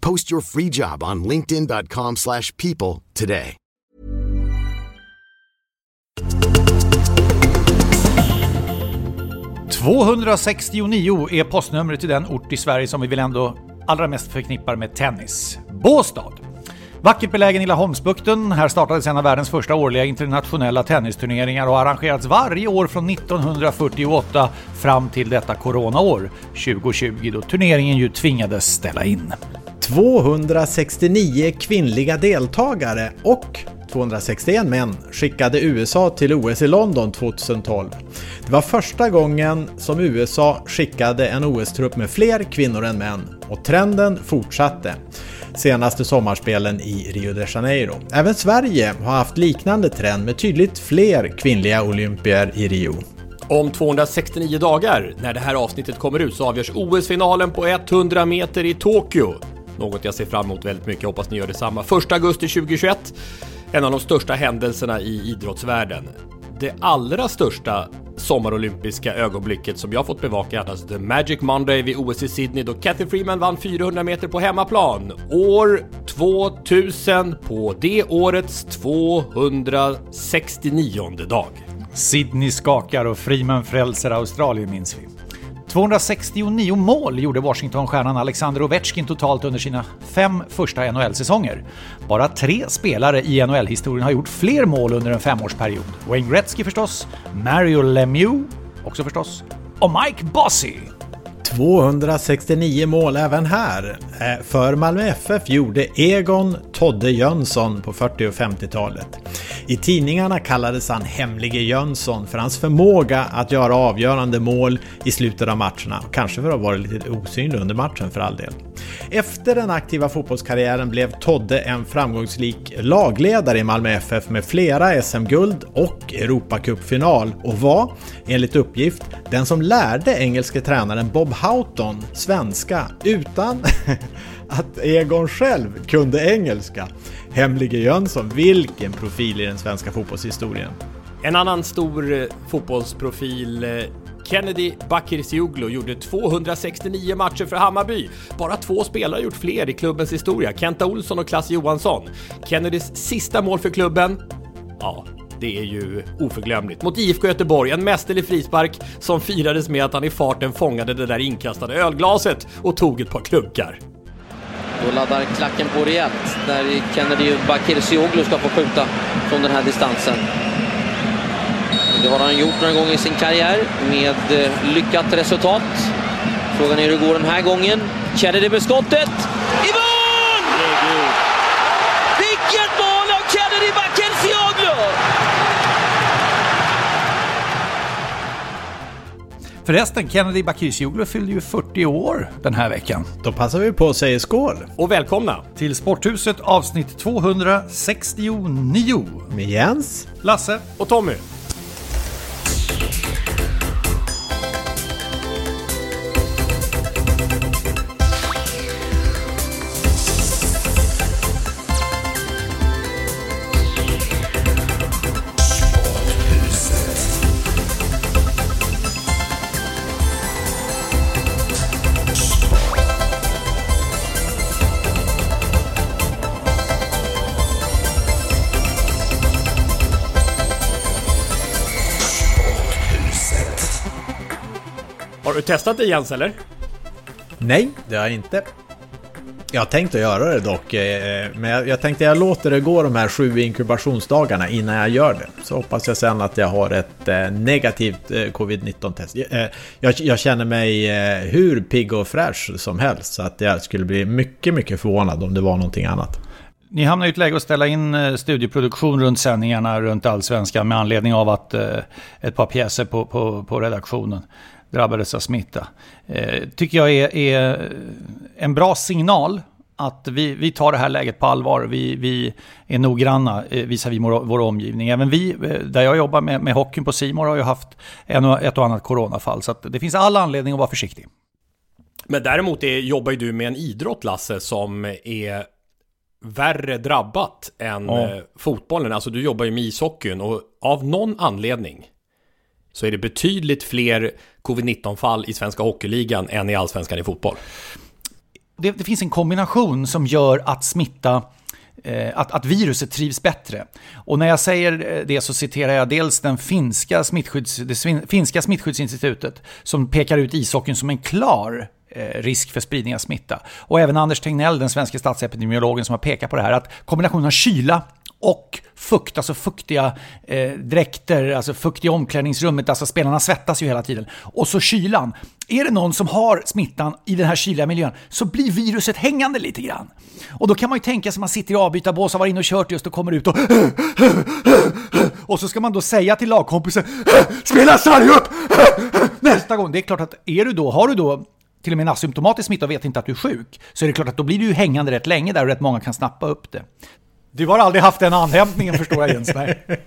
Post your free job on linkedin.com/people slash people today. ...269 är postnumret till den ort i Sverige som vi väl ändå allra mest förknippar med tennis. Båstad. Vackert belägen i Laholmsbukten. Här startades en av världens första årliga internationella tennisturneringar och har arrangerats varje år från 1948 fram till detta coronaår 2020 då turneringen ju tvingades ställa in. 269 kvinnliga deltagare och 261 män skickade USA till OS i London 2012. Det var första gången som USA skickade en OS-trupp med fler kvinnor än män och trenden fortsatte senaste sommarspelen i Rio de Janeiro. Även Sverige har haft liknande trend med tydligt fler kvinnliga olympier i Rio. Om 269 dagar, när det här avsnittet kommer ut, så avgörs OS-finalen på 100 meter i Tokyo. Något jag ser fram emot väldigt mycket, hoppas ni gör detsamma. 1 augusti 2021, en av de största händelserna i idrottsvärlden. Det allra största sommarolympiska ögonblicket som jag fått bevaka är alltså The Magic Monday vid OS i Sydney då Kathy Freeman vann 400 meter på hemmaplan. År 2000 på det årets 269 dag. Sydney skakar och Freeman frälser Australien minns vi. 269 mål gjorde Washington-stjärnan Alexander Ovechkin totalt under sina fem första NHL-säsonger. Bara tre spelare i NHL-historien har gjort fler mål under en femårsperiod. Wayne Gretzky förstås, Mario Lemieux också förstås, och Mike Bossy. 269 mål även här. Eh, för Malmö FF gjorde Egon Todde Jönsson på 40 och 50-talet. I tidningarna kallades han Hemlige Jönsson för hans förmåga att göra avgörande mål i slutet av matcherna kanske för att ha varit lite osynlig under matchen för all del. Efter den aktiva fotbollskarriären blev Todde en framgångsrik lagledare i Malmö FF med flera SM-guld och Europacupfinal och var, enligt uppgift, den som lärde engelske tränaren Bob Houghton svenska utan att Egon själv kunde engelska. Hemlige Jönsson, vilken profil i den svenska fotbollshistorien. En annan stor eh, fotbollsprofil eh, Kennedy Bakircioglu gjorde 269 matcher för Hammarby. Bara två spelare har gjort fler i klubbens historia, Kenta Olsson och Klasse Johansson. Kennedys sista mål för klubben? Ja, det är ju oförglömligt. Mot IFK Göteborg, en mästerlig frispark som firades med att han i farten fångade det där inkastade ölglaset och tog ett par klunkar. Då laddar klacken på rejält när Kennedy Bakircioglu ska få skjuta från den här distansen. Det har han gjort några gånger i sin karriär med eh, lyckat resultat. Frågan är hur det går den här gången. Kennedy med skottet. I mål! Vilket mål av Kennedy Bakircioglu! Förresten, Kennedy Bakircioglu fyllde ju 40 år den här veckan. Då passar vi på att säga skål Och välkomna! Till Sporthuset avsnitt 269. med Jens. Lasse, Och Tommy, testat det Jens eller? Nej, det har jag inte. Jag tänkte göra det dock, eh, men jag, tänkte jag låter det gå de här sju inkubationsdagarna innan jag gör det. Så hoppas jag sen att jag har ett eh, negativt eh, covid-19 test. Jag, jag, känner mig hur pigg och fräsch som helst, så att jag skulle bli mycket, mycket förvånad om det var någonting annat. Ni hamnar i ett läge att ställa in studieproduktion runt sändningarna runt allsvenskan med anledning av att ett par pjäser på, på, på redaktionen drabbades av smitta. Eh, tycker jag är, är, en bra signal att vi, vi tar det här läget på allvar. Vi, vi är noggranna eh, visavi vår, vår omgivning. Även vi, eh, där jag jobbar med, med hockeyn på Simor har ju haft en ett och annat coronafall. Så det finns all anledning att vara försiktig. Men däremot är, jobbar ju du med en idrott, Lasse, som är värre drabbat än ja. Eh, fotbollen. Alltså du jobbar ju med ishockeyn och av någon anledning så är det betydligt fler covid-19-fall i svenska hockeyligan än i allsvenskan i fotboll. Det, det finns en kombination som gör att smitta eh, att, att, viruset trivs bättre. Och när jag säger eh, det så citerar jag dels den finska, smittskydds, det finska smittskyddsinstitutet som pekar ut ishockeyn som en klar eh, risk för spridning av smitta. Och även Anders Tegnell, den svenska statsepidemiologen som har pekat på det här, att kombinationen av kyla och fukt, alltså fuktiga eh, dräkter, alltså fukt i omklädningsrummet, alltså spelarna svettas ju hela tiden. Och så kylan. Är det någon som har smittan i den här kyliga miljön så blir viruset hängande lite grann. Och då kan man ju tänka sig man sitter i avbytarbås och har varit inne och kört just och kommer ut och och så ska man då säga till lagkompisen Spela sarg upp! Nästa gång. Det är klart att är du då, har du då till och med en asymptomatisk smitta och vet inte att du är sjuk, så är det klart att då blir du ju hängande rätt länge där och rätt många kan snappa upp det. Du har aldrig haft den andhämtningen förstår jag Jens. Nej.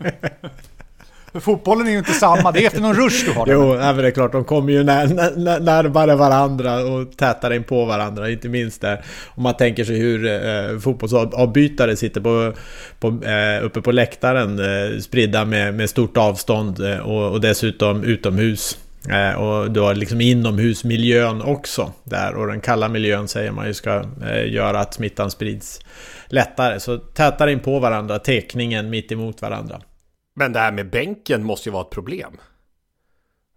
För fotbollen är ju inte samma, det är efter någon rush du har. Jo, det är klart, de kommer ju när, när, närmare varandra och tätare in på varandra, inte minst där. Om man tänker sig hur eh, fotbollsavbytare sitter på, på, eh, uppe på läktaren, eh, spridda med, med stort avstånd eh, och, och dessutom utomhus. Eh, och då liksom inomhusmiljön också där och den kalla miljön säger man ju ska eh, göra att smittan sprids lättare. Så tätare in på varandra, tekningen mitt emot varandra. Men det här med bänken måste ju vara ett problem.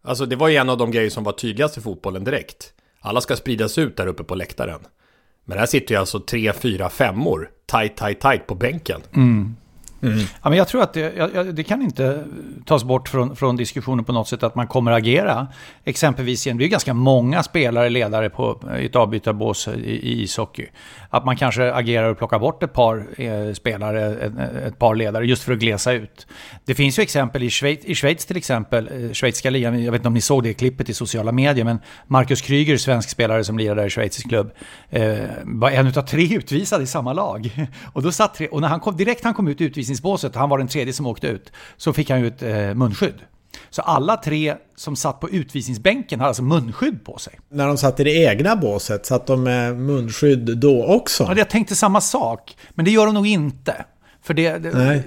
Alltså det var ju en av de grejer som var tydligast i fotbollen direkt. Alla ska spridas ut där uppe på läktaren. Men här sitter ju alltså tre, fyra, femmor tight, tight, tight på bänken. Mm. Mm. Ja, men jag tror att det, det, kan inte tas bort från, från diskussionen på något sätt att man kommer agera. Exempelvis, det är ganska många spelare, ledare på ett avbytarbås i, i ishockey. Att man kanske agerar och plockar bort ett par eh, spelare, ett, ett, par ledare, just för att glesa ut. Det finns ju exempel i Schweiz, i Schweiz till exempel, eh, schweiziska ligan, jag vet inte om ni såg det klippet i sociala medier, men Marcus Kryger, svensk spelare som lirar där i schweizisk klubb, eh, var en av tre utvisade i samma lag. Och, då satt tre, och när han kom, direkt han kom ut utvisningsbåset, han var den tredje som åkte ut, så fick han ju ett eh, munskydd. Så alla tre som satt på utvisningsbänken hade alltså munskydd på sig. När de satt i det egna båset, satt de med munskydd då också? Ja, jag tänkte samma sak. Men det gör de nog inte. För det, det... Nej.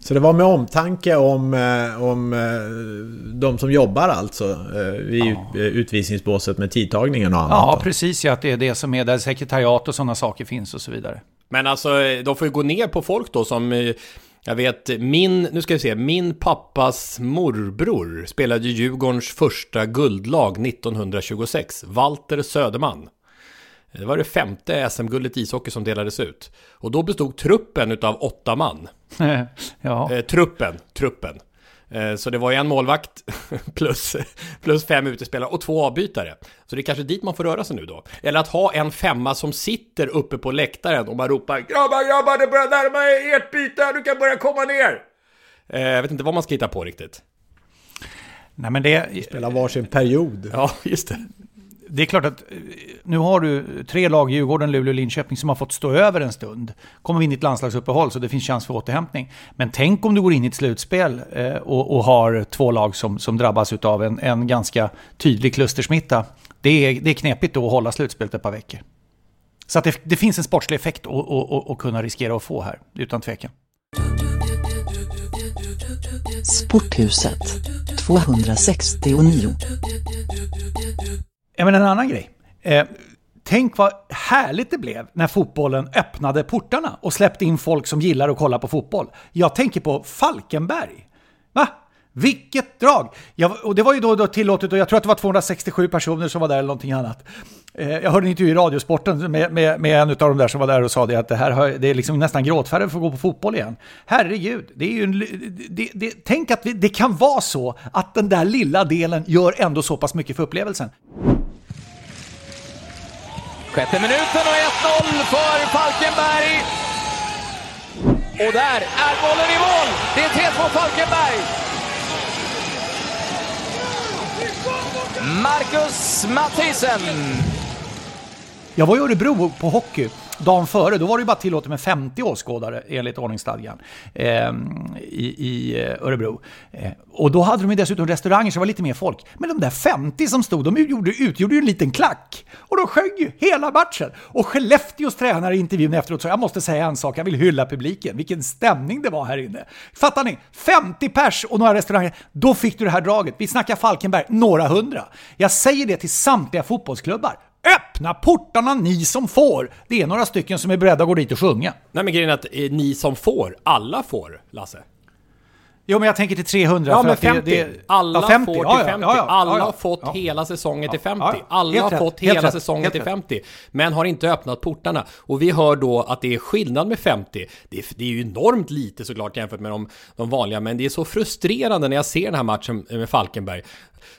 Så det var med omtanke om, eh, om eh, de som jobbar alltså eh, i ja. utvisningsbåset med tidtagningen och annat? Ja, precis. Ja, att det är det som är där sekretariat och sådana saker finns och så vidare. Men alltså, de får ju gå ner på folk då som jag vet, min, nu ska vi se, min pappas morbror spelade Djurgårdens första guldlag 1926, Walter Söderman. Det var det femte SM-guldet i ishockey som delades ut. Och då bestod truppen utav åtta man. ja. Eh, truppen, truppen. Eh, så det var en målvakt plus, plus fem utespelare och två avbytare. Så det är kanske dit man får röra sig nu då. Eller att ha en femma som sitter uppe på läktaren och man ropar Grabbar, grabbar, det börjar närma er ert byte, du kan börja komma ner! Eh, jag vet inte vad man ska hitta på riktigt. Nej men det... Spela varsin period. Ja, just det det är klart att eh, nu har du tre lag, Djurgården, Luleå och Linköping, som har fått stå över en stund. Kommer vi in i ett landslagsuppehåll så det finns chans för återhämtning. Men tänk om du går in i ett slutspel eh, och, och, har två lag som, som drabbas av en, en ganska tydlig klustersmitta. Det är, det är knepigt då att hålla slutspelet ett par veckor. Så att det, det finns en sportslig effekt att kunna riskera att få här, utan tvekan. Sporthuset 269 Ja, men en annan grej. Eh, tänk vad härligt det blev när fotbollen öppnade portarna och släppte in folk som gillar att kolla på fotboll. Jag tänker på Falkenberg. Va? Vilket drag! Jag, och det var ju då, då tillåtet och jag tror att det var 267 personer som var där eller någonting annat. Eh, jag hörde en intervju i Radiosporten med, med, med en av de där som var där och sa det att det här det är liksom nästan gråtfärdigt för att gå på fotboll igen. Herregud, det är ju en, det, det, tänk att vi, det kan vara så att den där lilla delen gör ändå så pass mycket för upplevelsen. Sjätte minuten och 1-0 för Falkenberg. Och där är bollen i mål! Det är 3-2 Falkenberg. Marcus Mathisen. Jag var i Örebro på hockey dagen före, då var det ju bara tillåtet med 50 åskådare enligt ordningsstadgan eh, i, i eh, Örebro. Eh, och då hade de ju dessutom restauranger så det var lite mer folk. Men de där 50 som stod, de utgjorde, utgjorde ju en liten klack. Och de sjöng ju hela matchen. Och Skellefteås tränare i intervjun efteråt sa jag måste säga en sak, jag vill hylla publiken. Vilken stämning det var här inne. Fattar ni? 50 pers och några restauranger. Då fick du det här draget. Vi snackar Falkenberg, några hundra. Jag säger det till samtliga fotbollsklubbar. Öppna portarna ni som får! Det är några stycken som är beredda att gå dit och sjunga. Nej men grejen är att eh, ni som får, alla får, Lasse. Jo men jag tänker till 300 Ja men att 50. det, det, alla ja, 50. får till Ja, ja, 50. ja, ja, alla har fått hela säsongen till Ja, 50. ja, ja. Alla har fått hela säsongen till rätt. 50. Men har inte öppnat portarna. Och vi hör då att det är skillnad med 50. Det är, det är ju enormt lite såklart jämfört med de, de vanliga. Men det är så frustrerande när jag ser den här matchen med Falkenberg.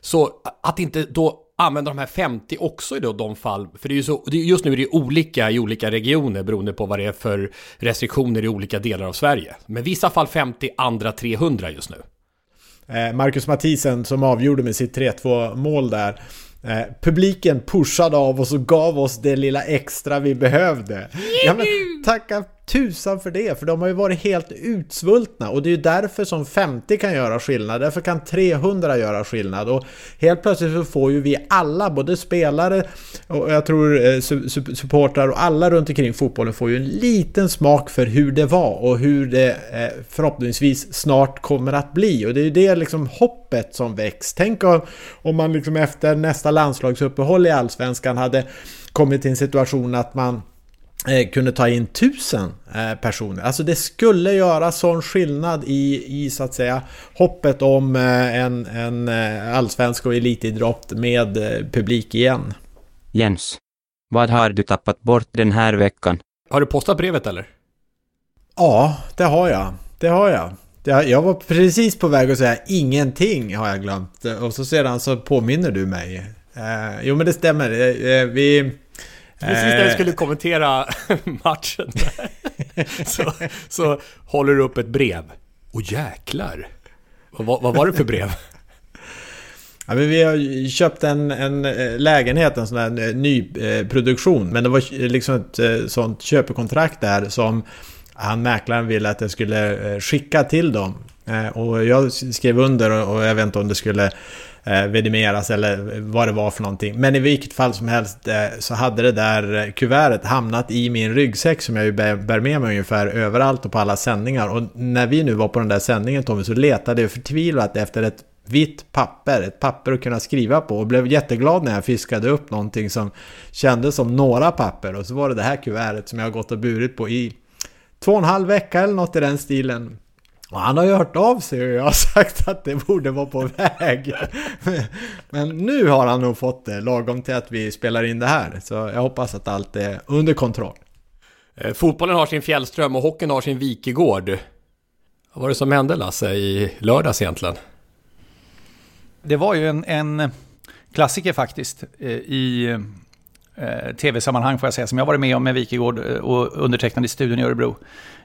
Så att inte då använda de här 50 också i då de fall, för det är ju så, det är- just nu är det olika i olika regioner beroende på vad det är för restriktioner i olika delar av Sverige. Men vissa fall 50, andra 300 just nu. Eh, Marcus Mathisen som avgjorde med sitt 3-2 mål där. Eh, publiken pushade av oss och gav oss det lilla extra vi behövde. Ja, men, tacka tusan för det, för de har ju varit helt utsvultna. Och det är ju därför som 50 kan göra skillnad, därför kan 300 göra skillnad. Och helt plötsligt så får ju vi alla, både spelare och jag tror eh, supportrar och alla runt omkring fotbollen får ju en liten smak för hur det var och hur det eh, förhoppningsvis snart kommer att bli. Och det är ju det liksom hoppet som väcks. Tänk om, om man liksom efter nästa landslagsuppehåll i Allsvenskan hade kommit till en situation att man kunde ta in tusen eh, personer. Alltså det skulle göra sån skillnad i, i så att säga hoppet om eh, en, en eh, allsvensk och elitidrott med eh, publik igen. Jens. Vad har du tappat bort den här veckan? Har du postat brevet eller? Ja, det har jag. Det har jag. Jag var precis på väg att säga ingenting har jag glömt. Och så sedan så påminner du mig. Eh, jo men det stämmer. Eh, eh, vi... Precis när vi eh, skulle kommentera matchen där, så, så håller du upp ett brev. Och jäklar! Vad, vad- var det för brev? Ja, men vi har köpt en, en eh, lägenhet, en sån här eh, nyproduktion. Men det var liksom ett sånt köpekontrakt där som han mäklaren ville att jag skulle skicka till dem. Och jag skrev under och och jag vet inte om det skulle eh, vidimeras eller vad det var för någonting. Men i vilket fall som helst eh, så hade det där eh, kuvertet hamnat i min ryggsäck som jag ju bär bär med mig ungefär överallt och på alla sändningar. Och när vi nu var på den där sändningen Tommy så letade jag förtvivlat efter ett vitt papper, ett papper att kunna skriva på och blev jätteglad när jag fiskade upp någonting som kändes som några papper och så var det det här kuvertet som jag har gått och burit på i två och en halv vecka eller något i den stilen. Och han har ju hört av sig och jag har sagt att det borde vara på väg. Men nu har han nog fått det lagom till att vi spelar in det här. Så jag hoppas att allt är under kontroll. Eh, Fotbollen har sin Fjällström och hockeyn har sin Wikegård. Vad var det som hände Lasse i lördags egentligen? Det var ju en, en klassiker faktiskt eh, i eh, tv-sammanhang får jag säga, som jag varit med om med Wikegård eh, och undertecknad i studion i Örebro.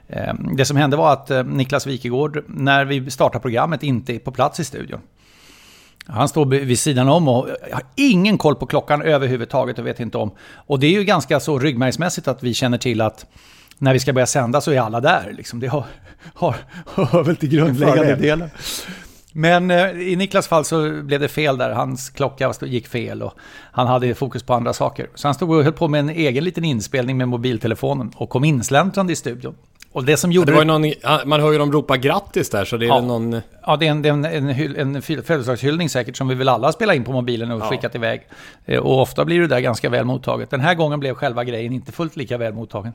Eh, det som hände var att eh, Niklas Wikegård, när vi startar programmet, inte är på plats i studion. Han står vid sidan om och har ingen koll på klockan överhuvudtaget och vet inte om. Och det är ju ganska så ryggmärgsmässigt att vi känner till att när vi ska börja sända så är alla där. Liksom. Det har, har, hör väl till grundläggande delen. Men eh, i Niklas fall så blev det fel där. Hans klocka gick fel och han hade fokus på andra saker. Så han stod och höll på med en egen liten inspelning med mobiltelefonen och kom insläntrande i studion. Och det som gjorde Det var någon, ja, man hör ju dem ropa grattis där så det är Ja. någon... Ja, det är en, en, en, en födelsedagshyllning säkert som vi väl alla spelar in på mobilen och skickat iväg. Eh, Och ofta blir det där ganska väl mottaget. Den här gången blev själva grejen inte fullt lika väl mottagen.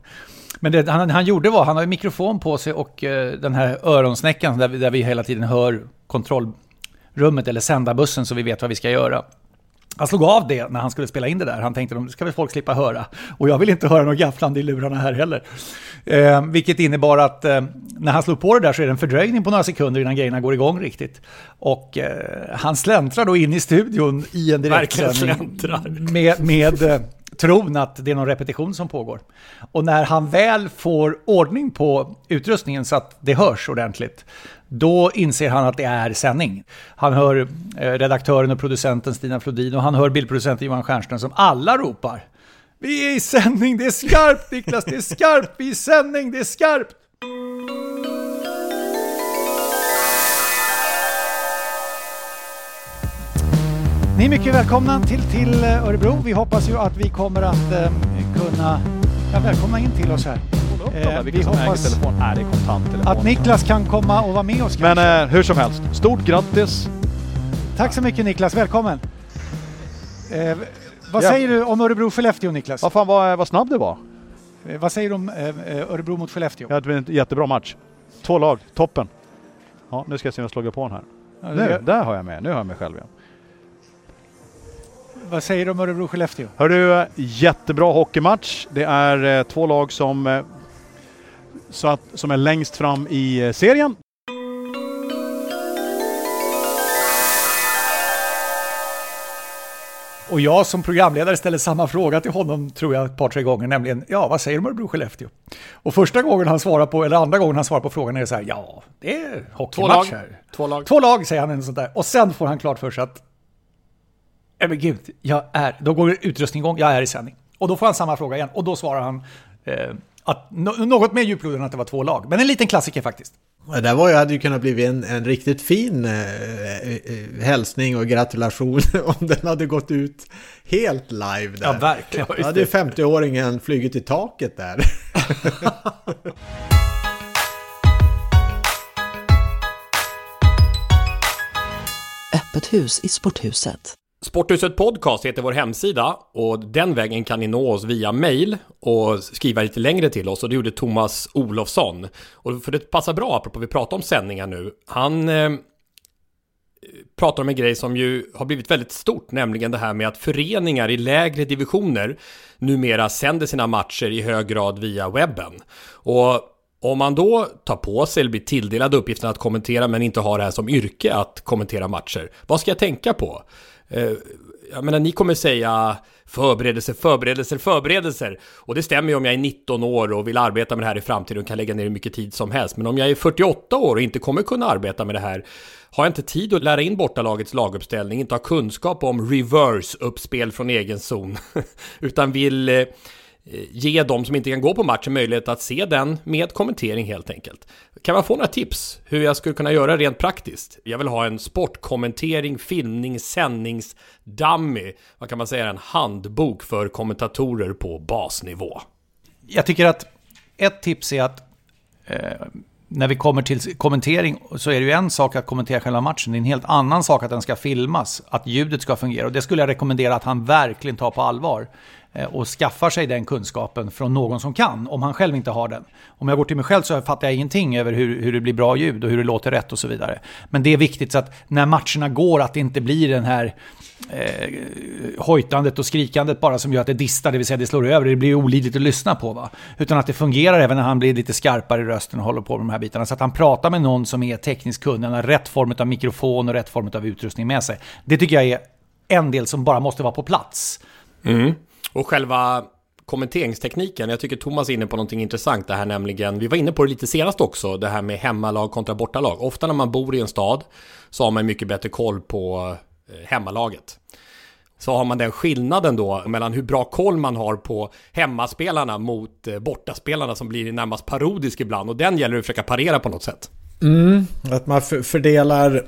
Men det han, han gjorde var, han har ju mikrofon på sig och eh, den här öronsnäckan där vi, där vi hela tiden hör kontrollrummet eller sändarbussen så vi vet vad vi ska göra. Han slog av det när han skulle spela in det där. Han tänkte att ska väl folk slippa höra. Och jag vill inte höra något gafflande i lurarna här heller. Eh, vilket innebar att eh, när han slog på det där så är det en fördröjning på några sekunder innan grejerna går igång riktigt. Och eh, han släntrar då in i studion i en direktsändning med, med eh, tron att det är någon repetition som pågår. Och när han väl får ordning på utrustningen så att det hörs ordentligt, då inser han att det är sändning. Han hör eh, redaktören och producenten Stina Flodin och han hör bildproducenten Johan Stjernström som alla ropar. Vi är i sändning, det är skarpt Niklas, det är skarpt, vi är i sändning, det är skarpt! Ni är mycket välkomna till, till eh, Örebro. Vi hoppas ju att vi kommer att eh, kunna ja, välkomna in till oss här. Eh, vi hoppas telefon. Är det kontanttelefon? att Niklas kan komma och vara med oss Men kanske. eh, hur som helst, stort grattis! Tack så mycket Niklas, välkommen! Eh, vad Ja. säger du om Örebro-Skellefteå Niklas? Vad fan vad, vad snabb det var. Eh, vad säger du om eh, eh, Örebro mot Skellefteå? Det blev en jättebra match. Två lag, toppen. Ja, nu ska jag se om jag slår på den här. Ja, Nu, där har jag med. Nu har jag mig själv igen. Vad säger du om Örebro-Skellefteå? Hör du, eh, jättebra hockeymatch. Det är eh, två lag som, eh, så att, som är längst fram i eh, serien. Och jag som programledare ställer samma fråga till honom, tror jag, ett par, tre gånger, nämligen ja, vad säger du om Örebro-Skellefteå? Och första gången han svarar på, eller andra gången han svarar på frågan är det så här, ja, det är hockeymatch här. Två lag. Två lag, säger han, eller sånt där. Och sen får han klart för sig att, nej men gud, jag är, då går utrustningen igång, jag är i sändning. Och då får han samma fråga igen, och då svarar han eh, att något mer djuplodande än att det var två lag. Men en liten klassiker faktiskt. Det där var ju, hade ju kunnat bli en, en riktigt fin eh, eh, hälsning och gratulation om den hade gått ut helt live där. Ja, verkligen. Då hade ju 50-åringen flugit i taket där. Öppet hus i sporthuset. Sporthuset Podcast heter vår hemsida och den vägen kan ni nå oss via mail och skriva lite längre till oss och det gjorde Thomas Olofsson. Och för det passar bra apropå vi pratar om sändningar nu. Han eh, pratar om en grej som ju har blivit väldigt stort, nämligen det här med att föreningar i lägre divisioner numera sänder sina matcher i hög grad via webben. Och om man då tar på sig eller blir tilldelad uppgiften att kommentera men inte har det här som yrke att kommentera matcher, vad ska jag tänka på? Eh, jag menar, ni kommer säga förberedelser, förberedelser, förberedelser. Och det stämmer ju om jag är 19 år och vill arbeta med det här i framtiden och kan lägga ner hur mycket tid som helst. Men om jag är 48 år och inte kommer kunna arbeta med det här, har jag inte tid att lära in bortalagets laguppställning, inte ha kunskap om reverse-uppspel från egen zon, utan vill eh, Eh, ge de som inte kan gå på matchen möjlighet att se den med kommentering helt enkelt. Kan man få några tips hur jag skulle kunna göra rent praktiskt? Jag vill ha en sportkommentering, filmning, sändningsdummy. Vad kan man säga? En handbok för kommentatorer på basnivå. Jag tycker att ett tips är att eh, när vi kommer till kommentering så är det ju en sak att kommentera själva matchen. Det är en helt annan sak att den ska filmas, att ljudet ska fungera. Och det skulle jag rekommendera att han verkligen tar på allvar. Eh, och skaffar sig den kunskapen från någon som kan, om han själv inte har den. Om jag går till mig själv så fattar jag ingenting över hur, hur det blir bra ljud och hur det låter rätt och så vidare. Men det är viktigt så att när matcherna går att det inte blir den här eh, hojtandet och skrikandet bara som gör att det distar, det vill säga det slår över, det blir olidligt att lyssna på. Va? Utan att det fungerar även när han blir lite skarpare i rösten och håller på med de här bitarna. Så att han pratar med någon som är tekniskt kunnig, han har rätt form av mikrofon och rätt form av utrustning med sig. Det tycker jag är en del som bara måste vara på plats. Mm. Och själva kommenteringstekniken, jag tycker Thomas är inne på någonting intressant det här nämligen, vi var inne på det lite senast också, det här med hemmalag kontra bortalag. Ofta när man bor i en stad så har man mycket bättre koll på eh, hemmalaget. Så har man den skillnaden då mellan hur bra koll man har på hemmaspelarna mot eh, bortaspelarna som blir närmast parodisk ibland och den gäller det att försöka parera på något sätt. Mm, att man fördelar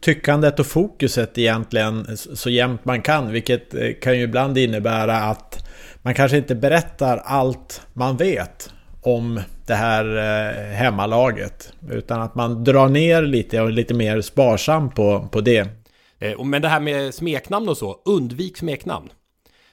tyckandet och fokuset egentligen så jämnt man kan. Vilket eh, kan ju ibland innebära att man kanske inte berättar allt man vet om det här eh, hemmalaget. Utan att man drar ner lite och är lite mer sparsam på, på det. Eh, men det här med smeknamn och så, undvik smeknamn.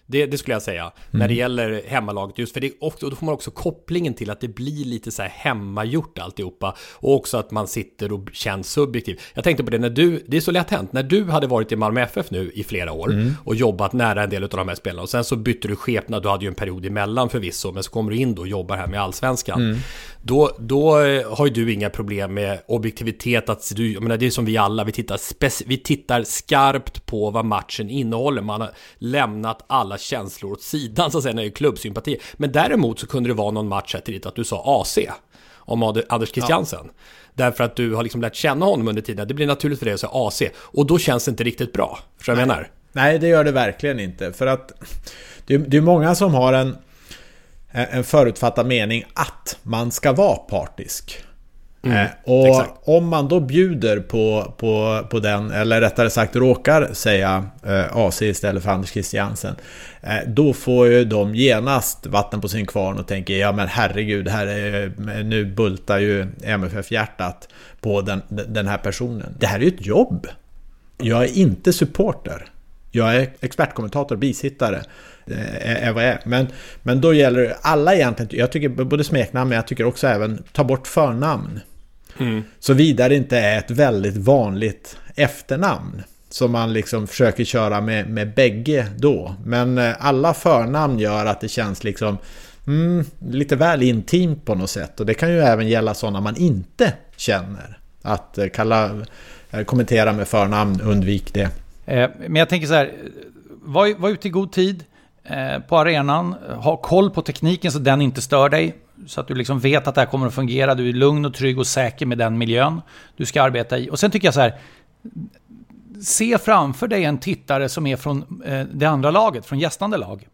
Det, det skulle jag säga. När det gäller hemmalaget. Just för det, och då får man också kopplingen till att det blir lite så här hemmagjort alltihopa. Och också att man sitter och känns subjektiv. Jag tänkte på det när du, det är så lätt hänt. När du hade varit i Malmö FF nu i flera år och jobbat nära en del av de här spelarna. Och sen så bytte du skepnad, du hade ju en period emellan förvisso. Men så kommer du in då och jobbar här med allsvenskan. Då, då eh, har ju du inga problem med objektivitet. Att du, jag menar, det är som vi alla, vi tittar, spec- vi tittar skarpt på vad matchen innehåller. Man har lämnat alla känslor åt sidan så att säga när det är klubbsympati. Men däremot så kunde det vara någon match här tidigt att du sa AC om Anders Christiansen. Därför att du har liksom lärt känna honom under tiden. Det blir naturligt för dig att säga AC. Och då känns det inte riktigt bra. Förstår du vad jag menar? Nej, det gör det verkligen inte. För att det det är många som har en, en förutfattad mening att man ska vara partisk. Mm, Eh, och exakt. om man då bjuder på, på, på den, eller rättare sagt råkar säga eh, AC istället för Anders Christiansen. Eh, då får ju de genast vatten på sin kvarn och tänker ja men herregud, här är, nu bultar ju MFF-hjärtat på den, den här personen. Det här är ju ett jobb. Jag är inte supporter. Jag är expertkommentator, bisittare. Eh, Är vad jag är. Men, men då gäller det alla egentligen, jag tycker både smeknamn men jag tycker också även ta bort förnamn. Såvida det inte är ett väldigt vanligt efternamn. Som man liksom försöker köra med, med bägge då. Men eh, alla förnamn gör att det känns liksom mm, lite väl intimt på något sätt. Och det kan ju även gälla sådana man inte känner. Att eh, kalla, kommentera med förnamn, undvik det. Eh, men jag tänker så här, var, var ute i god tid eh, på arenan, ha koll på tekniken så den inte stör dig. Så att du liksom vet att det här kommer att fungera, du är lugn och trygg och säker med den miljön du ska arbeta i. Och sen tycker jag så här, se framför dig en tittare som är från eh, det andra laget, från gästande lag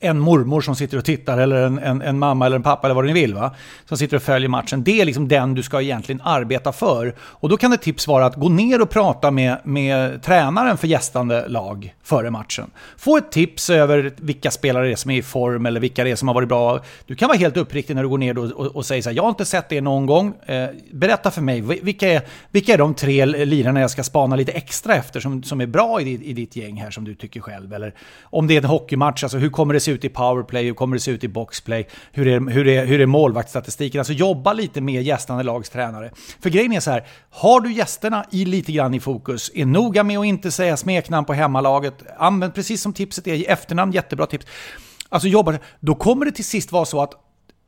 en mormor som sitter och tittar eller en, en, en mamma eller en pappa eller vad ni vill va. Som sitter och följer matchen. Det är liksom den du ska egentligen arbeta för. Och då kan ett tips vara att gå ner och prata med, med tränaren för gästande lag före matchen. Få ett tips över vilka spelare det är som är i form eller vilka det är som har varit bra. Du kan vara helt uppriktig när du går ner och, och, och säger så här, jag har inte sett det någon gång. Eh, berätta för mig, vilka är, vilka är de tre lirarna jag ska spana lite extra efter som, som är bra i, ditt- i ditt gäng här som du tycker själv? Eller om det är en hockeymatch, alltså hur kommer det se se ut i powerplay, hur kommer det se ut i boxplay, hur är, hur är, hur är målvaktsstatistiken? Alltså jobba lite med gästande lags tränare. För grejen är så här, har du gästerna i lite grann i fokus, är noga med att inte säga smeknamn på hemmalaget, använd precis som tipset är i efternamn, jättebra tips. Alltså jobba, då kommer det till sist vara så att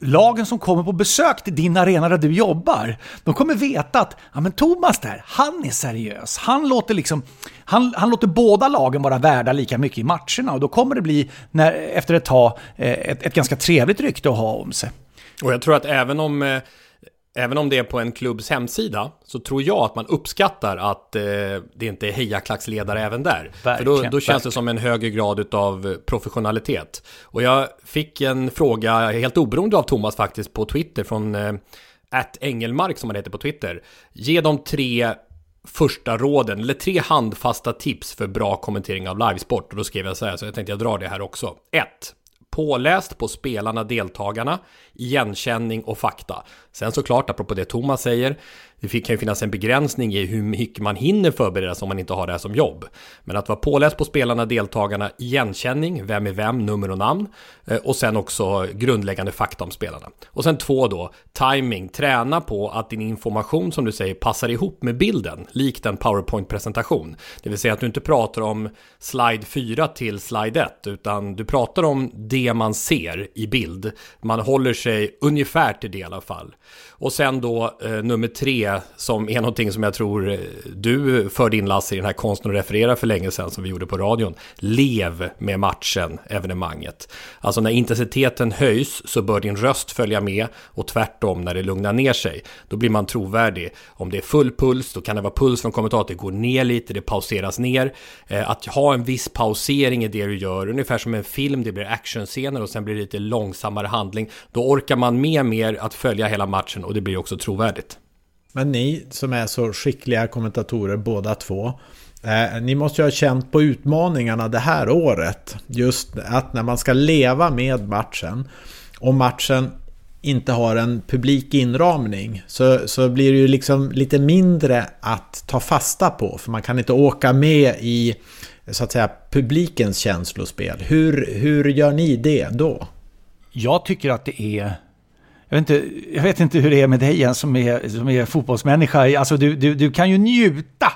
lagen som kommer på besök till din arena där du jobbar, de kommer veta att ja, men Thomas där, han är seriös. Han låter, liksom, han, han låter båda lagen vara värda lika mycket i matcherna och då kommer det bli, när, efter ett tag, eh, ett, ett ganska trevligt rykte att ha om sig. Och jag tror att även om, eh, även om det är på en klubbs hemsida så tror jag att man uppskattar att eh, det inte är hejaklacksledare även där. För då, Verkligen, då känns det verkligen. som en högre grad av professionalitet. Och jag fick en fråga, helt oberoende av Thomas faktiskt, på Twitter från eh, Engelmark som han heter på Twitter. Ge de tre första råden, eller tre handfasta tips för bra kommentering av livesport. Och då skrev jag så här, så jag tänkte jag drar det här också. 1. Påläst på spelarna, deltagarna, igenkänning och fakta. Sen såklart, apropå det Thomas säger, det kan ju finnas en begränsning i hur mycket man hinner förbereda sig om man inte har det här som jobb. Men att vara påläst på spelarna, deltagarna, igenkänning, vem är vem, nummer och namn. Eh, och sen också grundläggande fakta om spelarna. Och sen två då, timing, träna på att din information som du säger passar ihop med bilden, likt en powerpoint-presentation. Det vill säga att du inte pratar om slide 4 till slide 1, utan du pratar om det man ser i bild. Man håller sig ungefär till det i alla fall. Och sen då eh, nummer tre, som är någonting som jag tror eh, du förde in Lasse i den här konsten att referera för länge sedan som vi gjorde på radion. Lev med matchen, evenemanget. Alltså när intensiteten höjs så bör din röst följa med och tvärtom när det lugnar ner sig. Då blir man trovärdig. Om det är full puls, då kan det vara puls från kommentatorn, det går ner lite, det pauseras ner. Eh, att ha en viss pausering i det du gör, ungefär som en film, det blir actionscener och sen blir det lite långsammare handling. Då orkar man med mer att följa hela matchen och det blir också trovärdigt. Men ni som är så skickliga kommentatorer båda två. Eh, ni måste ju ha känt på utmaningarna det här året. Just att när man ska leva med matchen. Och matchen inte har en publik inramning. Så, så blir det ju liksom lite mindre att ta fasta på. För man kan inte åka med i så att säga publikens känslospel. Hur, hur gör ni det då? Jag tycker att det är... Jag vet inte, jag vet inte hur det är med dig Jens som är, som är fotbollsmänniska. Alltså du, du, du kan ju njuta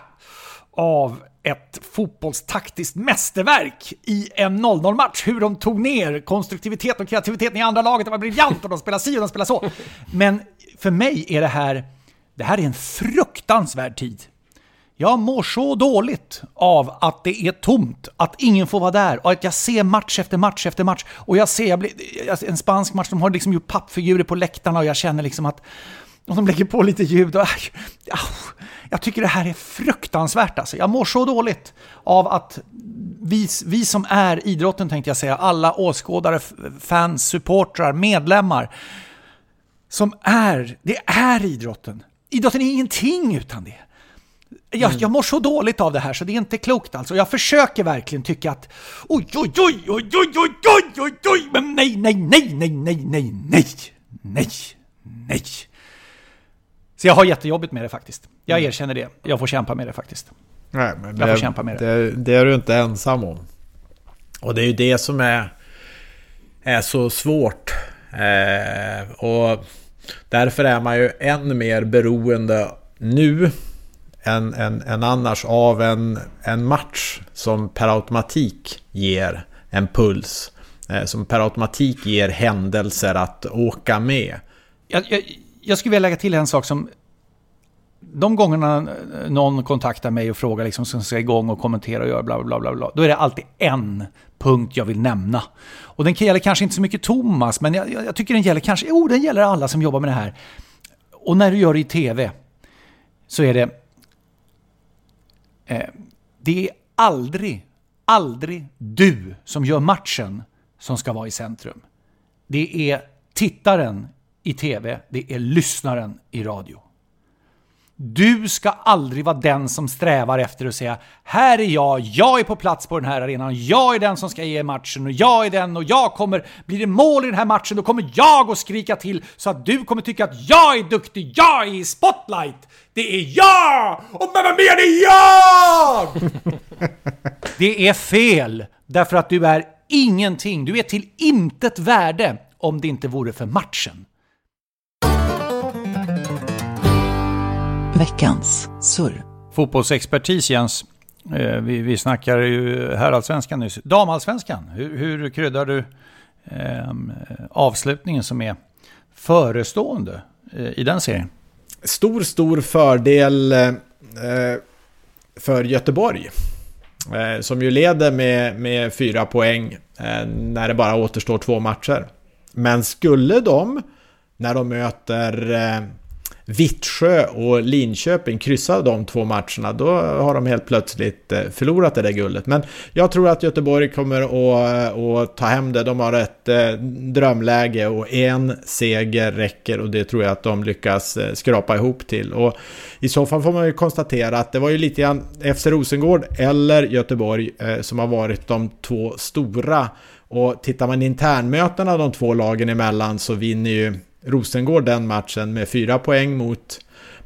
av ett fotbollstaktiskt mästerverk i en 0-0-match. Hur de tog ner konstruktivitet och kreativiteten i andra laget. Det var briljant och de spelade si och de spelade så. Men för mig är det här, det här är en fruktansvärd tid. Jag mår så dåligt av att det är tomt, att ingen får vara där och att jag ser match efter match efter match. Och jag ser, jag blir, en spansk match, de har liksom gjort pappfigurer på läktarna och jag känner liksom att och de lägger på lite ljud. Och, jag tycker det här är fruktansvärt alltså. Jag mår så dåligt av att vi, vi som är idrotten tänkte jag säga, alla åskådare, fans, supportrar, medlemmar, som är, det är idrotten. Idrotten är ingenting utan det. Jag, mm. jag mår så dåligt av det här så det är inte klokt alltså. Jag försöker verkligen tycka att oj, oj, oj, oj, oj, oj, oj, oj, oj, men nej, nej, nej, nej, nej, nej, nej, nej, nej. Så jag har jättejobbigt med det faktiskt. Jag mm. erkänner det. Jag får kämpa med det faktiskt. Nej, men jag får kämpa med det. det. Det är du inte ensam om. Och det är ju det som är, är så svårt. Eh, och därför är man ju än mer beroende nu än, än, än annars av en, en match som per automatik ger en puls. Eh, som per automatik ger händelser att åka med. Jag, jag, jag skulle vilja lägga till en sak som de gångerna någon kontaktar mig och frågar liksom som ska igång och kommentera och göra bla bla bla bla, då är det alltid en punkt jag vill nämna. Och den gäller kanske inte så mycket Thomas, men jag, jag tycker den gäller kanske, jo den gäller alla som jobbar med det här. Och när du gör det i tv så är det, Eh, det är aldrig, aldrig du som gör matchen som ska vara i centrum. Det är tittaren i tv, det är lyssnaren i radio. Du ska aldrig vara den som strävar efter att säga Här är jag, jag är på plats på den här arenan, jag är den som ska ge matchen och jag är den och jag kommer, blir det mål i den här matchen då kommer jag att skrika till så att du kommer tycka att jag är duktig, jag är i spotlight! Det är jag! Och Mamma Mia, det är jag! det är fel, därför att du är ingenting, du är till intet värde om det inte vore för matchen. Veckans surr. Fotbollsexpertis Jens. Eh, vi, vi snackar ju herrallsvenskan nyss. Damallsvenskan, hur, hur kryddar du eh, avslutningen som är förestående eh, i den serien? Stor, stor fördel eh, för Göteborg. Eh, som ju leder med, med fyra poäng eh, när det bara återstår två matcher. Men skulle de, när de möter Vittsjö och Linköping kryssar de två matcherna, då har de helt plötsligt eh, förlorat det där guldet. Men jag tror att Göteborg kommer att, eh, att ta hem det. De har ett eh, drömläge och en seger räcker och det tror jag att de lyckas skrapa ihop till. Och i så fall får man ju konstatera att det var ju lite grann FC Rosengård eller Göteborg som har varit de två stora. Och tittar man internmötena de två lagen emellan så vinner ju Rosengård den matchen med fyra poäng mot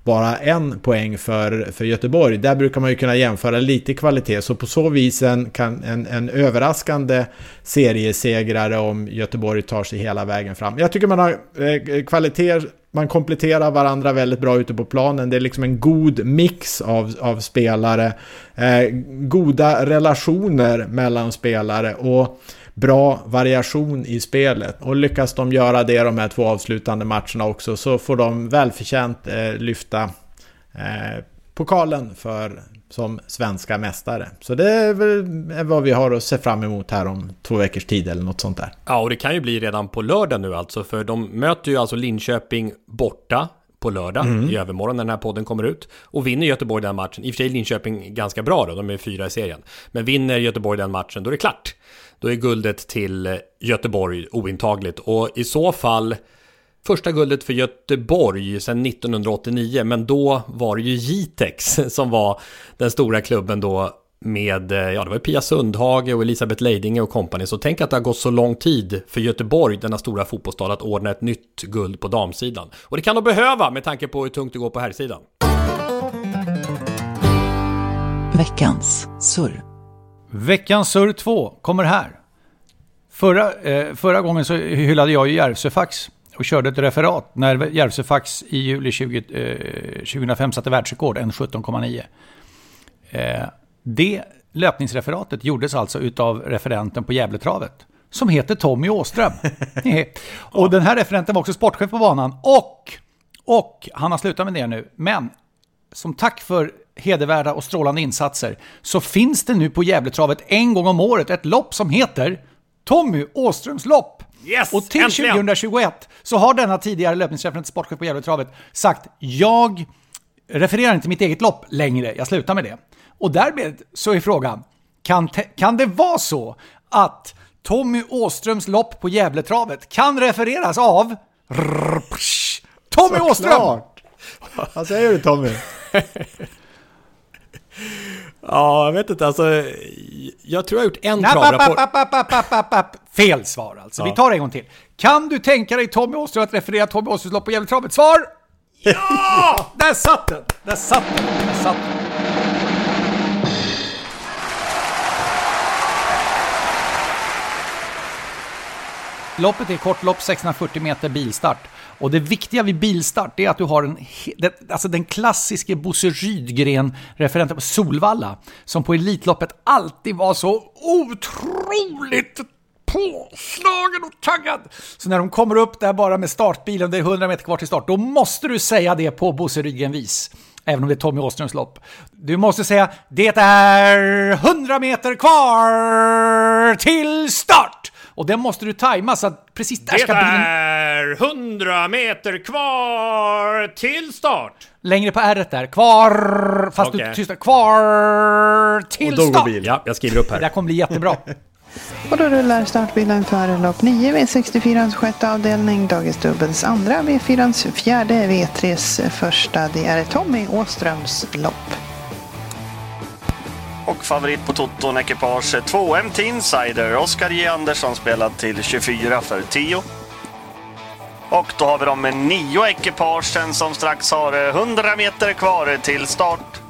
bara en poäng för, för Göteborg. Där brukar man ju kunna jämföra lite kvalitet, så på så vis en, kan en, en överraskande seriesegrare om Göteborg tar sig hela vägen fram. Jag tycker man har eh, kvaliteter man kompletterar varandra väldigt bra ute på planen. Det är liksom en god mix av, av spelare, eh, goda relationer mellan spelare och bra variation i spelet. Och lyckas de göra det de här två avslutande matcherna också så får de välförtjänt eh, lyfta eh, pokalen för som svenska mästare. Så det är väl vad vi har att se fram emot här om två veckors tid eller något sånt där. Ja, och det kan ju bli redan på lördag nu alltså, för de möter ju alltså Linköping borta på lördag mm. i övermorgon när den här podden kommer ut. Och vinner Göteborg den matchen, i och för sig Linköping ganska bra då, de är fyra i serien. Men vinner Göteborg den matchen, då är det klart då är guldet till Göteborg ointagligt. Och i så fall första guldet för Göteborg sedan 1989, men då var det ju Jitex som var den stora klubben då med, eh, ja det var Pia Sundhage och Elisabeth Leidinge och kompani. Så tänk att det har gått så lång tid för Göteborg, denna stora fotbollsstad, att ordna ett nytt guld på damsidan. Och det kan de behöva med tanke på hur tungt det går på herrsidan. Veckans surr. Veckans surr 2 kommer här. Förra, eh, förra gången så hyllade jag ju Järvsöfax och körde ett referat när Järvsöfax i juli 20, eh, 2005 satte världsrekord, en 17,9. Eh, det löpningsreferatet gjordes alltså utav referenten på Gävletravet som heter Tommy Åström. och den här referenten var också sportchef på banan och, och han har slutat med det nu, men som tack för hedervärda och strålande insatser så finns det nu på Gävletravet en gång om året ett lopp som heter Tommy Åströms lopp. Yes, och till äntligen! 2021 så har denna tidigare löpningsreferent sportchef på Gävletravet sagt jag refererar inte mitt eget lopp längre, jag slutar med det. Och därmed så är frågan, kan, kan det vara så att Tommy Åströms lopp på Gävletravet kan refereras av Tommy Åström! Såklart! Vad säger du Tommy? Ja, jag vet inte. Alltså, jag tror jag har gjort en Napp, app, travrapport. app, app, app, app, app, app. Fel svar alltså. Vi Ja. tar det en gång till. Kan du tänka dig Tommy Åström att referera Tommy Åströms lopp på Gävletravet? Svar! Ja! Där satt den! Där satt den! Där satt den. Loppet är kortlopp, 640 meter bilstart. Och det viktiga vid bilstart är att du har en, alltså den klassiska Bosse Rydgren-referenten på Solvalla, som på Elitloppet alltid var så otroligt påslagen och taggad. Så när de kommer upp där bara med startbilen, det är 100 meter kvar till start, då måste du säga det på Bosse Rydgren-vis. Även om det är Tommy Åströms lopp. Du måste säga det är 100 meter kvar till start! Och den måste du tajma så att precis där ska bilen... är 100 meter kvar till start. Längre på r där. Kvar... Fast Okej. du tystar. Kvar till Och då går start! bilen. Ja, jag skriver upp Det där här. kommer bli jättebra. Och då rullar startbilen för lopp 9 V64 sjätte avdelning, Dagens Dubbels andra, V4 fjärde, V3s första. Det är Tommy Åströms lopp. Och favorit på Toton ekipage 2 MT Insider. Oskar J Andersson spelad till 24 för 10. Och då har vi de nio ekipagen som strax har 100 meter kvar till start.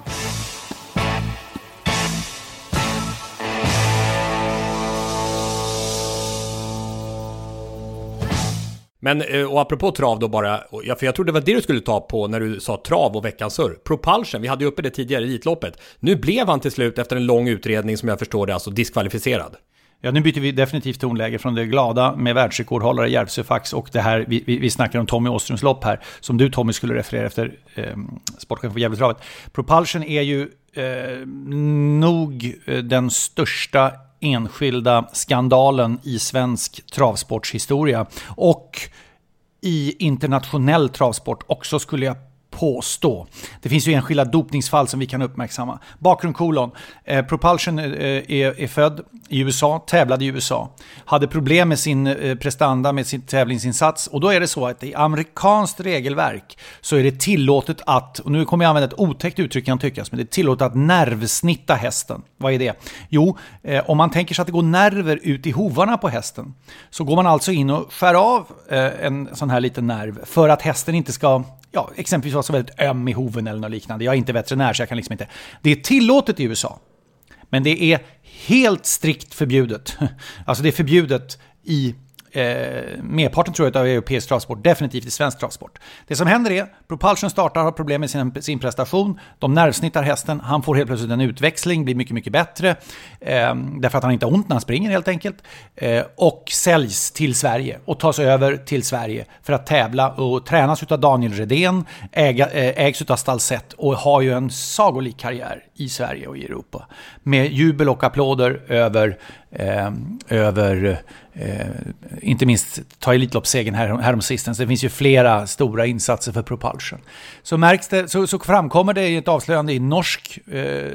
Men, eh, och apropå trav då bara, ja, för jag trodde det var det du skulle ta på när du sa trav och veckans surr. Propulsion, vi hade ju uppe det tidigare i Elitloppet. Nu blev han till slut efter en lång utredning som jag förstår det alltså diskvalificerad. Ja, nu byter vi definitivt tonläge från det glada med världsrekordhållare Järvsöfax och det här, vi, vi, vi snackar om Tommy Åströms lopp här, som du Tommy skulle referera efter eh, sportchefen på Gävletravet. Propulsion är ju eh, nog eh, den största enskilda skandalen i svensk travsportshistoria. Och i internationell travsport också skulle jag påstå. Det finns ju enskilda dopningsfall som vi kan uppmärksamma. Bakgrund kolon. Eh, Propulsion eh, är, är född i USA, tävlade i USA. Hade problem med sin eh, prestanda, med sin tävlingsinsats. Och då är det så att i amerikanskt regelverk så är det tillåtet att, och nu kommer jag använda ett otäckt uttryck kan tyckas, men det är tillåtet att nervsnitta hästen. Vad är det? Jo, eh, om man tänker sig att det går nerver ut i hovarna på hästen, så går man alltså in och skär av eh, en sån här liten nerv för att hästen inte ska ja, exempelvis vara så väldigt öm i hoven eller något liknande. Jag är inte veterinär så jag kan liksom inte. Det är tillåtet i USA. Men det är helt strikt förbjudet. Alltså det är förbjudet i eh, merparten tror jag av europeisk travsport, definitivt i svensk travsport. Det som händer är, Propulsion startar, har problem med sin, sin prestation, de nervsnittar hästen, han får helt plötsligt en utväxling, blir mycket, mycket bättre, eh, därför att han inte har ont när han springer helt enkelt, eh, och säljs till Sverige och tas över till Sverige för att tävla och tränas av Daniel Redén, äga, eh, ägs av Stalsett och har ju en sagolik karriär i Sverige och i Europa. Med jubel och applåder över, eh, över eh, inte minst ta Elitloppssegern här, häromsistens. Det finns ju flera stora insatser för Propulsion. Så, märks det, så, så framkommer det i ett avslöjande i norsk eh,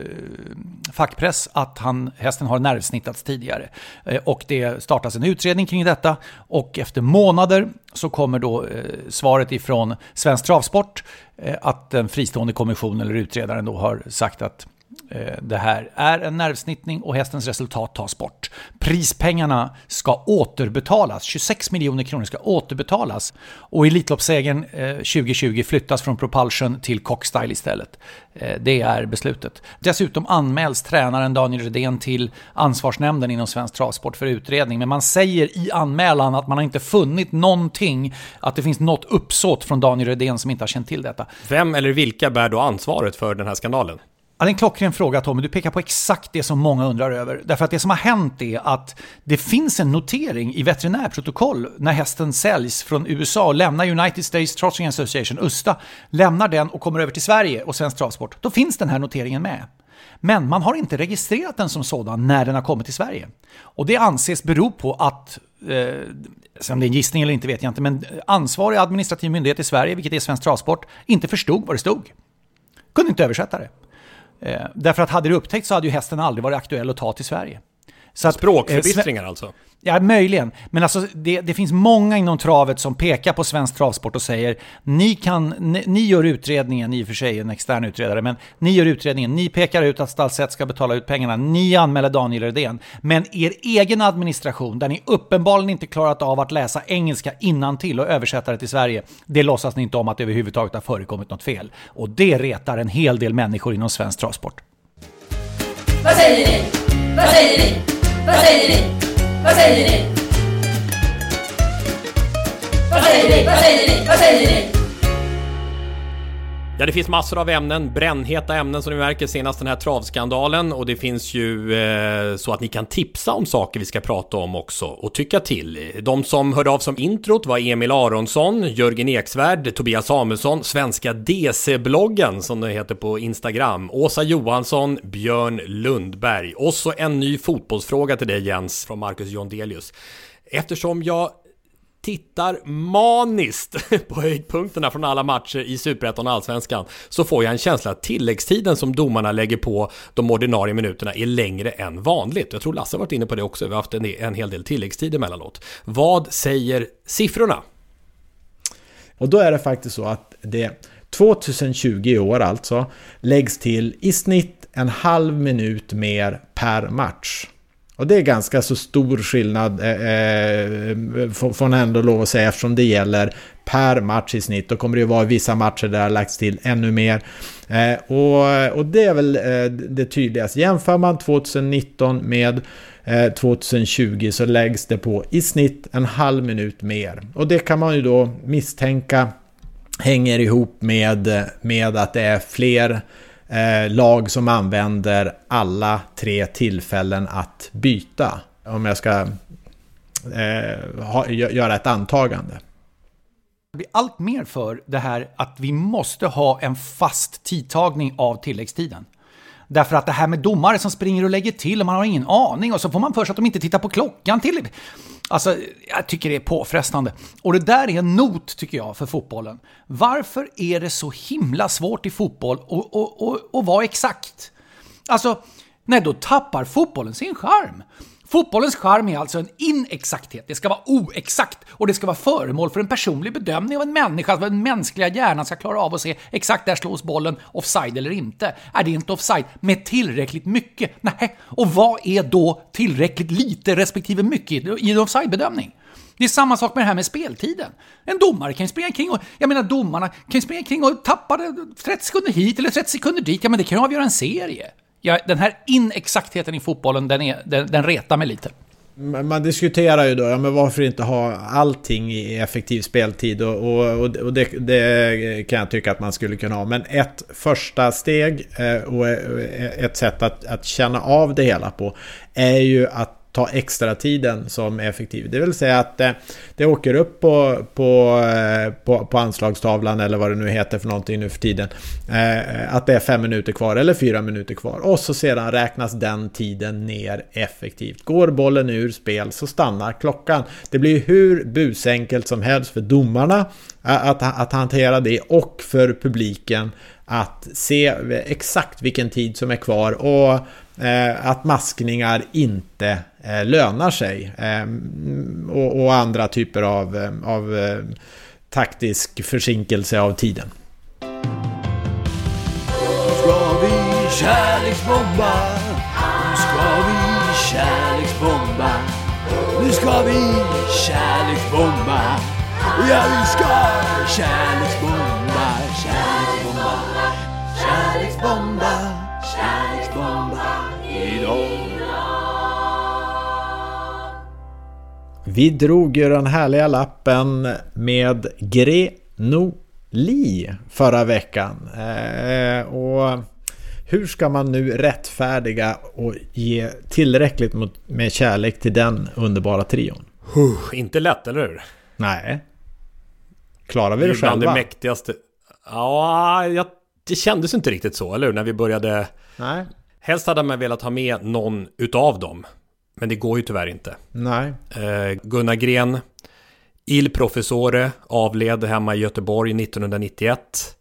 fackpress att han, hästen har nervsnittats tidigare. Eh, och det startas en utredning kring detta och efter månader så kommer då eh, svaret ifrån Svensk Travsport eh, att en fristående kommission eller utredaren då har sagt att Eh, det här är en nervsnittning och hästens resultat tas bort. Prispengarna ska återbetalas. 26 miljoner kronor ska återbetalas. Och Elitloppssegern 2020 eh, flyttas från Propulsion till Cockstyle istället. Eh, det är beslutet. Dessutom anmäls tränaren Daniel Redén till ansvarsnämnden inom Svensk Travsport för utredning. Men man säger i anmälan att man har inte funnit någonting, att det finns något uppsåt från Daniel Redén som inte har känt till detta. Vem eller vilka bär då ansvaret för den här skandalen? Ja, det är en klockren fråga Tommy, du pekar på exakt det som många undrar över. Därför att det som har hänt är att det finns en notering i veterinärprotokoll när hästen säljs från USA och lämnar United States Trotting Association, USTA, lämnar den och kommer över till Sverige och Svensk Travsport. Då finns den här noteringen med. Men man har inte registrerat den som sådan när den har kommit till Sverige. Och det anses bero på att, eh, om det är en gissning eller inte vet jag inte, men ansvarig administrativ myndighet i Sverige, vilket är Svensk Travsport, inte förstod vad det stod. Kunde inte översätta det. Eh, därför att hade det upptäckts så hade ju hästen aldrig varit aktuell att ta till Sverige. Så att, Språkförbistringar eh, alltså? Ja, möjligen. Men alltså, det, det, finns många inom travet som pekar på svensk travsport och säger ni, kan, ni, ni, gör utredningen, i och för sig en extern utredare, men ni gör utredningen, ni pekar ut att Stalsett ska betala ut pengarna, ni anmäler Daniel Redén. Men er egen administration, där ni uppenbarligen inte klarat av att läsa engelska innan till och översätta det till Sverige, det låtsas ni inte om att det överhuvudtaget har förekommit något fel. Och det retar en hel del människor inom svensk travsport. Vad säger ni? Vad säger ni? Vad säger ni? Vad säger ni? Vad säger ni? Vad Ja, det finns massor av ämnen, brännheta ämnen som ni märker senast den här travskandalen och det finns ju eh, så att ni kan tipsa om saker vi ska prata om också och tycka till. De som hörde av som introt var Emil Aronsson, Jörgen Eksvärd, Tobias Samuelsson, Svenska DC-bloggen som det heter på Instagram, Åsa Johansson, Björn Lundberg och så en ny fotbollsfråga till dig Jens från Marcus Jondelius. Eftersom jag tittar maniskt på höjdpunkterna från alla matcher i Superettan och Allsvenskan så får jag en känsla att tilläggstiden som domarna lägger på de ordinarie minuterna är längre än vanligt. Jag tror Lasse varit inne på det också, vi har haft en, en hel del tilläggstid emellanåt. Vad säger siffrorna? Och då är det faktiskt så att det 2020 i år alltså läggs till i snitt en halv minut mer per match. Och det är ganska så stor skillnad eh, eh får man ändå lov att säga eftersom det gäller per match i snitt. Då kommer det ju vara vissa matcher där det har lagts till ännu mer. Eh, och, och det är väl eh, det tydligaste. Jämför man 2019 med eh, 2020 så läggs det på i snitt en halv minut mer. Och det kan man ju då misstänka hänger ihop med, med att det är fler eh, lag som använder alla tre tillfällen att byta. Om jag ska eh, ha, göra ett antagande. Det blir allt mer för det här att vi måste ha en fast tidtagning av tilläggstiden. Därför att det här med domare som springer och lägger till och man har ingen aning och så får man för sig att de inte tittar på klockan till. Alltså, jag tycker det är påfrestande. Och det där är en not, tycker jag, för fotbollen. Varför är det så himla svårt i fotboll att vara exakt? Alltså, nej, då tappar fotbollen sin charm. Fotbollens charm är alltså en inexakthet. Det ska vara oexakt och det ska vara föremål för en personlig bedömning av en människa. Alltså att den mänskliga hjärnan ska klara av att se exakt där slås bollen offside eller inte. Är det inte offside med tillräckligt mycket? Nej. Och vad är då tillräckligt lite respektive mycket i en offside-bedömning? Det är samma sak med det här med speltiden. En domare kan ju springa kring och, jag menar domarna kan ju springa kring och tappa 30 sekunder hit eller 30 sekunder dit. Ja, men det kan ju avgöra en serie ja, den här inexaktheten i fotbollen, den, är, den, den retar mig lite. Man diskuterar ju då, ja, men varför inte ha allting i effektiv speltid? Och, och, och det, det, kan jag tycka att man skulle kunna ha. Men ett första steg eh, och eh, ett sätt att, att känna av det hela på är ju att ta extra tiden som effektiv. Det vill säga att det, eh, det åker upp på, på, eh, på, på, anslagstavlan eller vad det nu heter för någonting nu för tiden. Eh, att det är fem minuter kvar eller fyra minuter kvar. Och så sedan räknas den tiden ner effektivt. Går bollen ur spel så stannar klockan. Det blir hur busenkelt som helst för domarna eh, att, att hantera det och för publiken att se exakt vilken tid som är kvar och eh, att maskningar inte Eh, lönar sig. Ehm, och, och, andra typer av, eh, av eh, taktisk försinkelse av tiden. Ska vi kärleksbomba. Nu ska vi kärleksbomba. Nu ska vi kärleksbomba. Ja, vi ska kärleksbomba, kärleksbomba, kärleksbomba, kärleksbomba Vi drog ju den härliga lappen med Grenoli förra veckan. Eh, och hur ska man nu rättfärdiga och ge tillräckligt med kärlek till den underbara trion? Huh, inte lätt, eller hur? Nej. Klarar vi det, det själva? Det mäktigaste. Ja, jag, det kändes inte riktigt så, eller hur? När vi började. Nej. Helst hade man velat ha med någon utav dem. Men det går ju tyvärr inte. Nej. Eh, Gunnar Gren, Il Professore, avled hemma i Göteborg 1991.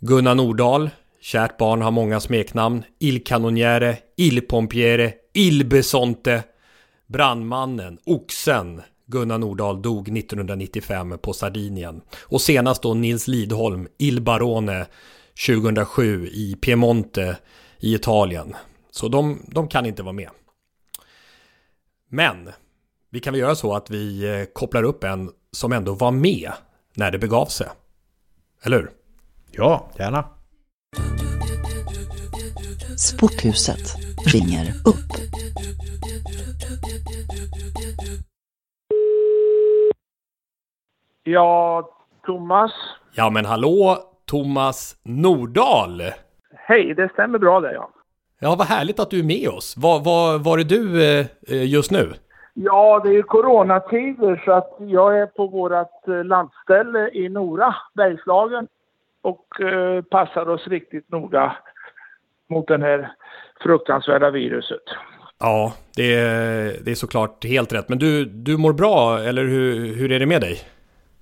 Gunnar Nordahl, kärt barn har många smeknamn. Il Canoniere, Il Pompiere, Il Besonte. Brandmannen, Oxen. Gunnar Nordahl dog 1995 på Sardinien. Och senast då Nils Lidholm, Il Barone, 2007 i Piemonte i Italien. Så de, de kan inte vara med. Men vi kan väl göra så att vi eh, kopplar upp en som ändå var med när det begav sig. Eller hur? Ja, gärna. Sporthuset ringer upp. Ja, Thomas. Ja, men hallå, Thomas Nordahl. Hej, det stämmer bra det ja. Ja, vad härligt att du är med oss. Var, var, var är du eh, just nu? Ja, det är ju coronatider så att jag är på vårt eh, landställe i Nora, Bergslagen och eh, passar oss riktigt noga mot det här fruktansvärda viruset. Ja, det är, det är såklart helt rätt. Men du, du mår bra, eller hur, hur är det med dig?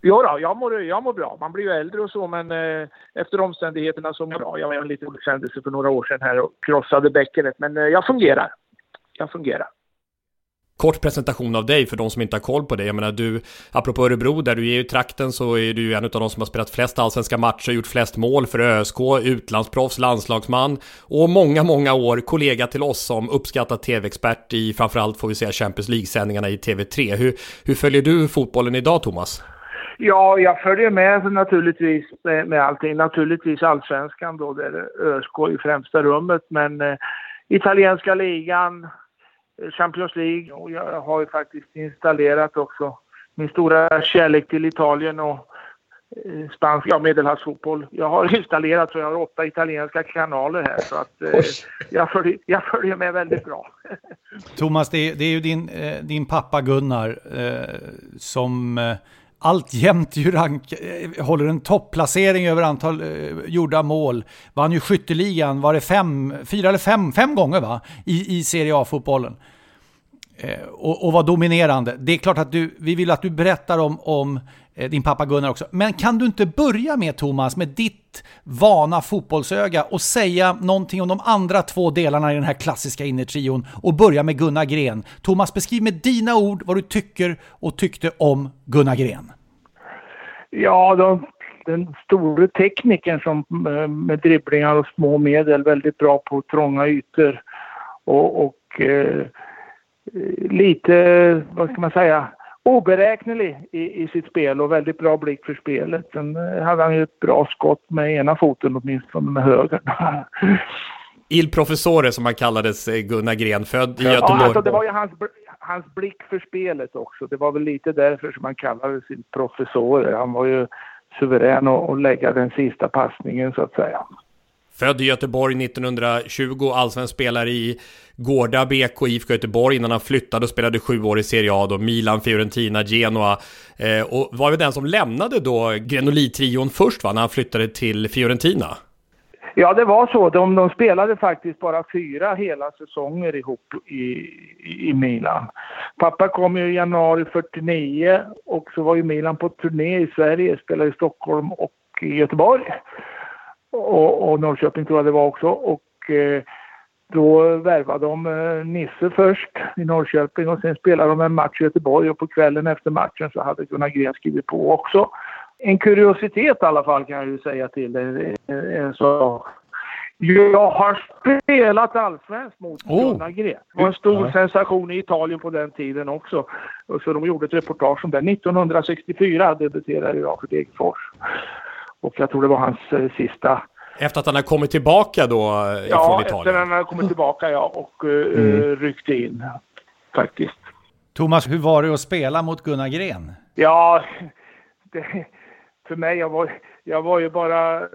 Jo då, jag mår, jag mår bra. Man blir ju äldre och så, men eh, efter omständigheterna så mår jag bra. Jag var en liten olyckshändelse för några år sedan här och krossade bäckenet, men eh, jag fungerar. Jag fungerar. Kort presentation av dig för de som inte har koll på dig. Jag menar du, apropå Örebro där du är i trakten så är du ju en av de som har spelat flest allsvenska matcher, gjort flest mål för ÖSK, utlandsproffs, landslagsman och många, många år kollega till oss som uppskattad tv-expert i framförallt får vi säga Champions League-sändningarna i TV3. Hur, hur följer du fotbollen idag Thomas? Ja, jag följer med naturligtvis med, med allting. Naturligtvis allsvenskan då, där ÖSK i främsta rummet, men eh, italienska ligan, eh, Champions League och jag har ju faktiskt installerat också min stora kärlek till Italien och eh, spansk, ja medelhavsfotboll. Jag har installerat så jag har åtta italienska kanaler här så att eh, jag, följer, jag följer med väldigt bra. Thomas, det är, det är ju din, eh, din pappa Gunnar eh, som eh, alltjämt ju rank, eh, håller en topplacering över antal eh, gjorda mål. Vann ju skytteligan, var det fem, fyra eller fem, fem gånger va? I, i Serie A-fotbollen. Eh, och, och var dominerande. Det är klart att du, vi vill att du berättar om, om eh, din pappa Gunnar också. Men kan du inte börja med Thomas, med ditt vana fotbollsöga och säga någonting om de andra två delarna i den här klassiska innertrion och börja med Gunnar Gren. Thomas, beskriv med dina ord vad du tycker och tyckte om Gunnar Gren. Ja, de, den store teknikern som eh, med dribblingar och små medel väldigt bra på trånga ytor och, och eh, lite, vad ska man säga, oberäknelig i, i sitt spel och väldigt bra blick för spelet. Sen eh, hade han ju ett bra skott med ena foten åtminstone med höger. Il Professore som han kallades, eh, Gunnar Gren, född i ja, Göteborg. Alltså, det var ju hans, hans blick för spelet också. Det var väl lite därför som han kallades sin professor. Han var ju suverän att lägga den sista passningen så att säga. Född i Göteborg 1920, allsvensk spelare i Gårda BK IFK Göteborg innan han flyttade och spelade sju år i Serie A då, Milan, Fiorentina, Genoa. Eh, och var väl den som lämnade då Grenoli-trion först va, när han flyttade till Fiorentina? Ja, det var så. De, de spelade faktiskt bara fyra hela säsonger ihop i, i Milan. Pappa kom ju i januari 49 och så var ju Milan på turné i Sverige, spelade i Stockholm och i Göteborg. Och, och Norrköping tror jag det var också. Och eh, då värvade de eh, Nisse först i Norrköping och sen spelade de en match i Göteborg och på kvällen efter matchen så hade Gunnar Gren skrivit på också. En kuriositet i alla fall kan jag ju säga till dig. Så Jag har spelat allsvenskt mot Oh. Gunnar Gren. Det var en stor Ja. sensation i Italien på den tiden också. Så de gjorde ett reportage om det. 1964 debuterade jag för Degerfors. Och jag tror det var hans eh, sista Efter att han har kommit tillbaka då eh, Ja, från efter Italien. han hade kommit tillbaka ja, och uh, Mm. ryckte in faktiskt. Thomas, hur var det att spela mot Gunnar Gren? Ja, det, för mig, jag var, jag var ju bara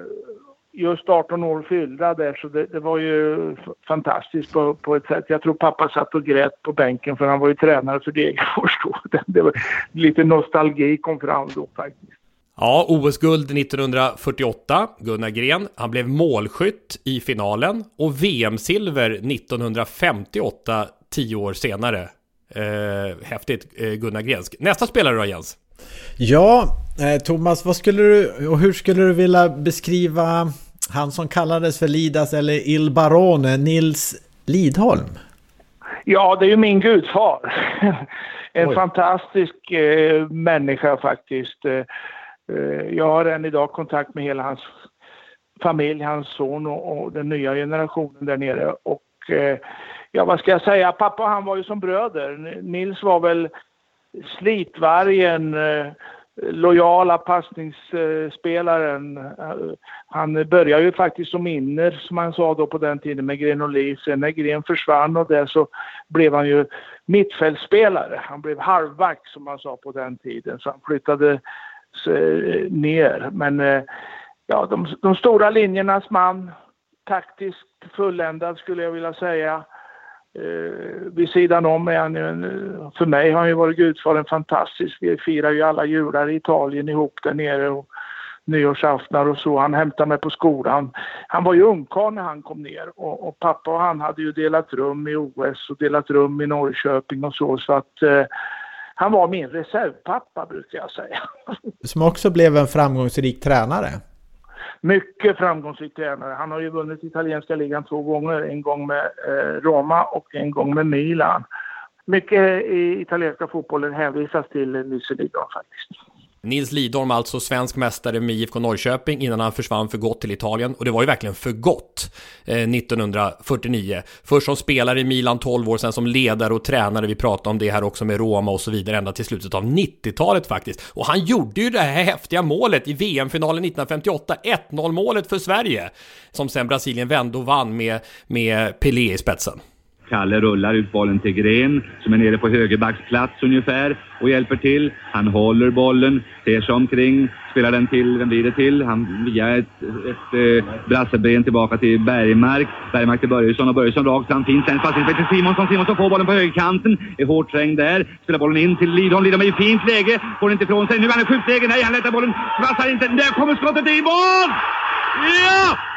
just 18 år fyllda där så det, det var ju fantastiskt på, på ett sätt. Jag tror pappa satt och grät på bänken för han var ju tränare för Degerfors då. Det, det var, lite nostalgi kom fram då faktiskt. Ja, OS-guld 1948, Gunnar Gren. Han blev målskytt i finalen och VM-silver 1958, tio år senare. Eh, häftigt, eh, Gunnar Grensk. Nästa spelare då Jens? Ja, eh, Thomas, vad skulle du och hur skulle du vilja beskriva han som kallades för Lidas eller Il Barone, Nils Lidholm? Ja, det är ju min gudfar. En Oj. fantastisk eh, människa faktiskt. Eh, jag har än idag kontakt med hela hans familj, hans son och, och den nya generationen där nere. Och eh, ja, vad ska jag säga? Pappa och han var ju som bröder. Nils var väl slitvargen, eh, lojala passningsspelaren. Han började ju faktiskt som inner, som han sa då på den tiden, med Gren och Liv. Sen när Gren försvann och det så blev han ju mittfältspelare. Han blev halvback som man sa på den tiden, så han flyttade Eh, ner. Men eh, ja, de, de stora linjernas man, taktiskt fulländad skulle jag vilja säga. Eh, vid sidan om är han ju en, eh, för mig har han ju varit gudfadern fantastisk. Vi firar ju alla jular i Italien ihop där nere och nyårsaftnar och så. Han hämtade mig på skolan. Han var ju ungkarl när han kom ner och, och pappa och han hade ju delat rum i OS och delat rum i Norrköping och så. Så att eh, han var min reservpappa brukar jag säga. Som också blev en framgångsrik tränare. Mycket framgångsrik tränare. Han har ju vunnit italienska ligan två gånger. En gång med eh, Roma och en gång med Milan. Mycket i italienska fotbollen hänvisas till Lidholm faktiskt. Nils Lidholm, alltså svensk mästare med IFK Norrköping innan han försvann för gott till Italien. Och det var ju verkligen för gott eh, 1949. Först som spelare i Milan 12 år, sen som ledare och tränare. Vi pratade om det här också med Roma och så vidare ända till slutet av 90-talet faktiskt. Och han gjorde ju det här häftiga målet i VM-finalen 1958, 1-0 målet för Sverige. Som sen Brasilien vände och vann med, med Pelé i spetsen. Kalle rullar ut bollen till Gren som är nere på högerbacksplats ungefär och hjälper till. Han håller bollen, ser sig omkring, spelar den till, vem blir det till? Han via ett, ett eh, brasseben tillbaka till Bergmark. Bergmark till Börjesson och Börjesson rakt fram. Fin sen passning till Simonsson. Simonsson får bollen på högerkanten. Är hårt trängd där. Spelar bollen in till Lidholm. Lidholm är i fint läge. Får inte ifrån sig. Nu är han i skjutläge. Nej, han lättar bollen. Passar inte. Där kommer skottet i mål! Ja!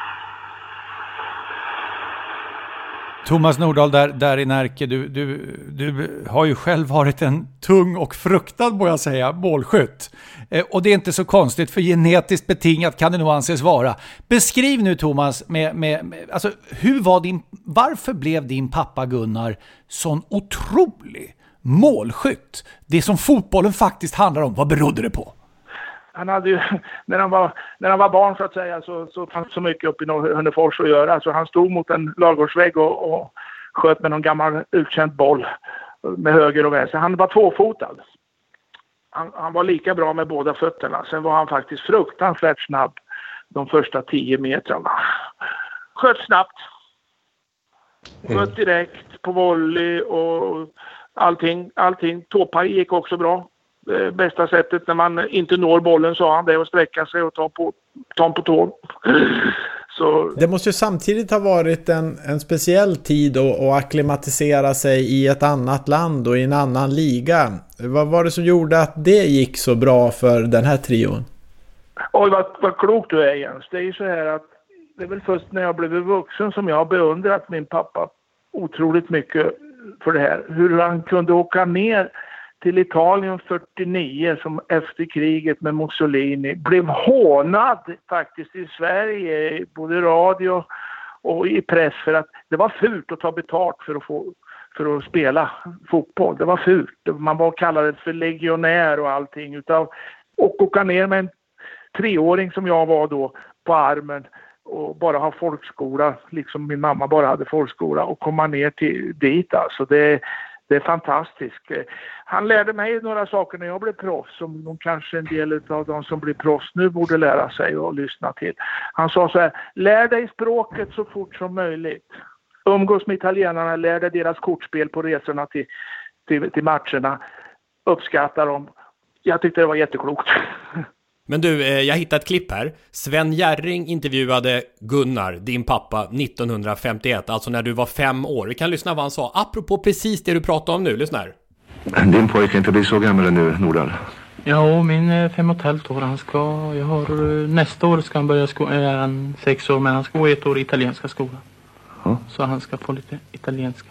Thomas Nordahl där, där i Närke, du, du, du har ju själv varit en tung och fruktad, må jag säga, målskytt. Eh, och det är inte så konstigt, för genetiskt betingat kan det nog anses vara. Beskriv nu Thomas, med, med, med, alltså, hur var din, varför blev din pappa Gunnar sån otrolig målskytt? Det som fotbollen faktiskt handlar om, vad berodde det på? Han hade ju, när han var, när han var barn så att säga så, så fanns så mycket uppe i Hörnefors att göra. Så han stod mot en ladugårdsvägg och, och sköt med någon gammal uttjänt boll med höger och vänster. Han var tvåfotad. Han, han var lika bra med båda fötterna. Sen var han faktiskt fruktansvärt snabb de första tio metrarna. Sköt snabbt. Sköt direkt på volley och allting. allting. Tåpaj gick också bra. Det bästa sättet när man inte når bollen sa han det är att sträcka sig och ta på, ta på tå. Så Det måste ju samtidigt ha varit en, en speciell tid att, att acklimatisera sig i ett annat land och i en annan liga. Vad var det som gjorde att det gick så bra för den här trion? Oj, vad, vad klok du är Jens. Det är ju så här att det är väl först när jag blev vuxen som jag har beundrat min pappa otroligt mycket för det här. Hur han kunde åka ner till Italien 49 som efter kriget med Mussolini blev hånad faktiskt i Sverige, både i radio och i press för att det var fult att ta betalt för att få för att spela fotboll. Det var fult. Man var kallad för legionär och allting utav och åka ner med en treåring som jag var då på armen och bara ha folkskola, liksom min mamma bara hade folkskola och komma ner till dit alltså. Det, det är fantastiskt. Han lärde mig några saker när jag blev proffs som de kanske en del av de som blir proffs nu borde lära sig och lyssna till. Han sa så här, lär dig språket så fort som möjligt. Umgås med italienarna, lär dig deras kortspel på resorna till, till, till matcherna. Uppskatta dem. Jag tyckte det var jätteklokt. Men du, eh, jag hittade ett klipp här. Sven Jerring intervjuade Gunnar, din pappa, 1951, alltså när du var fem år. Vi kan lyssna vad han sa, apropå precis det du pratar om nu. Lyssna här. Din pojke inte blir så gammal nu, Nordahl. Ja, min är fem och ett halvt år. Han ska, jag har, eh, nästa år ska han börja skolan, är han sex år, men han ska gå ett år i italienska skolan. Ja. Så han ska få lite italienska.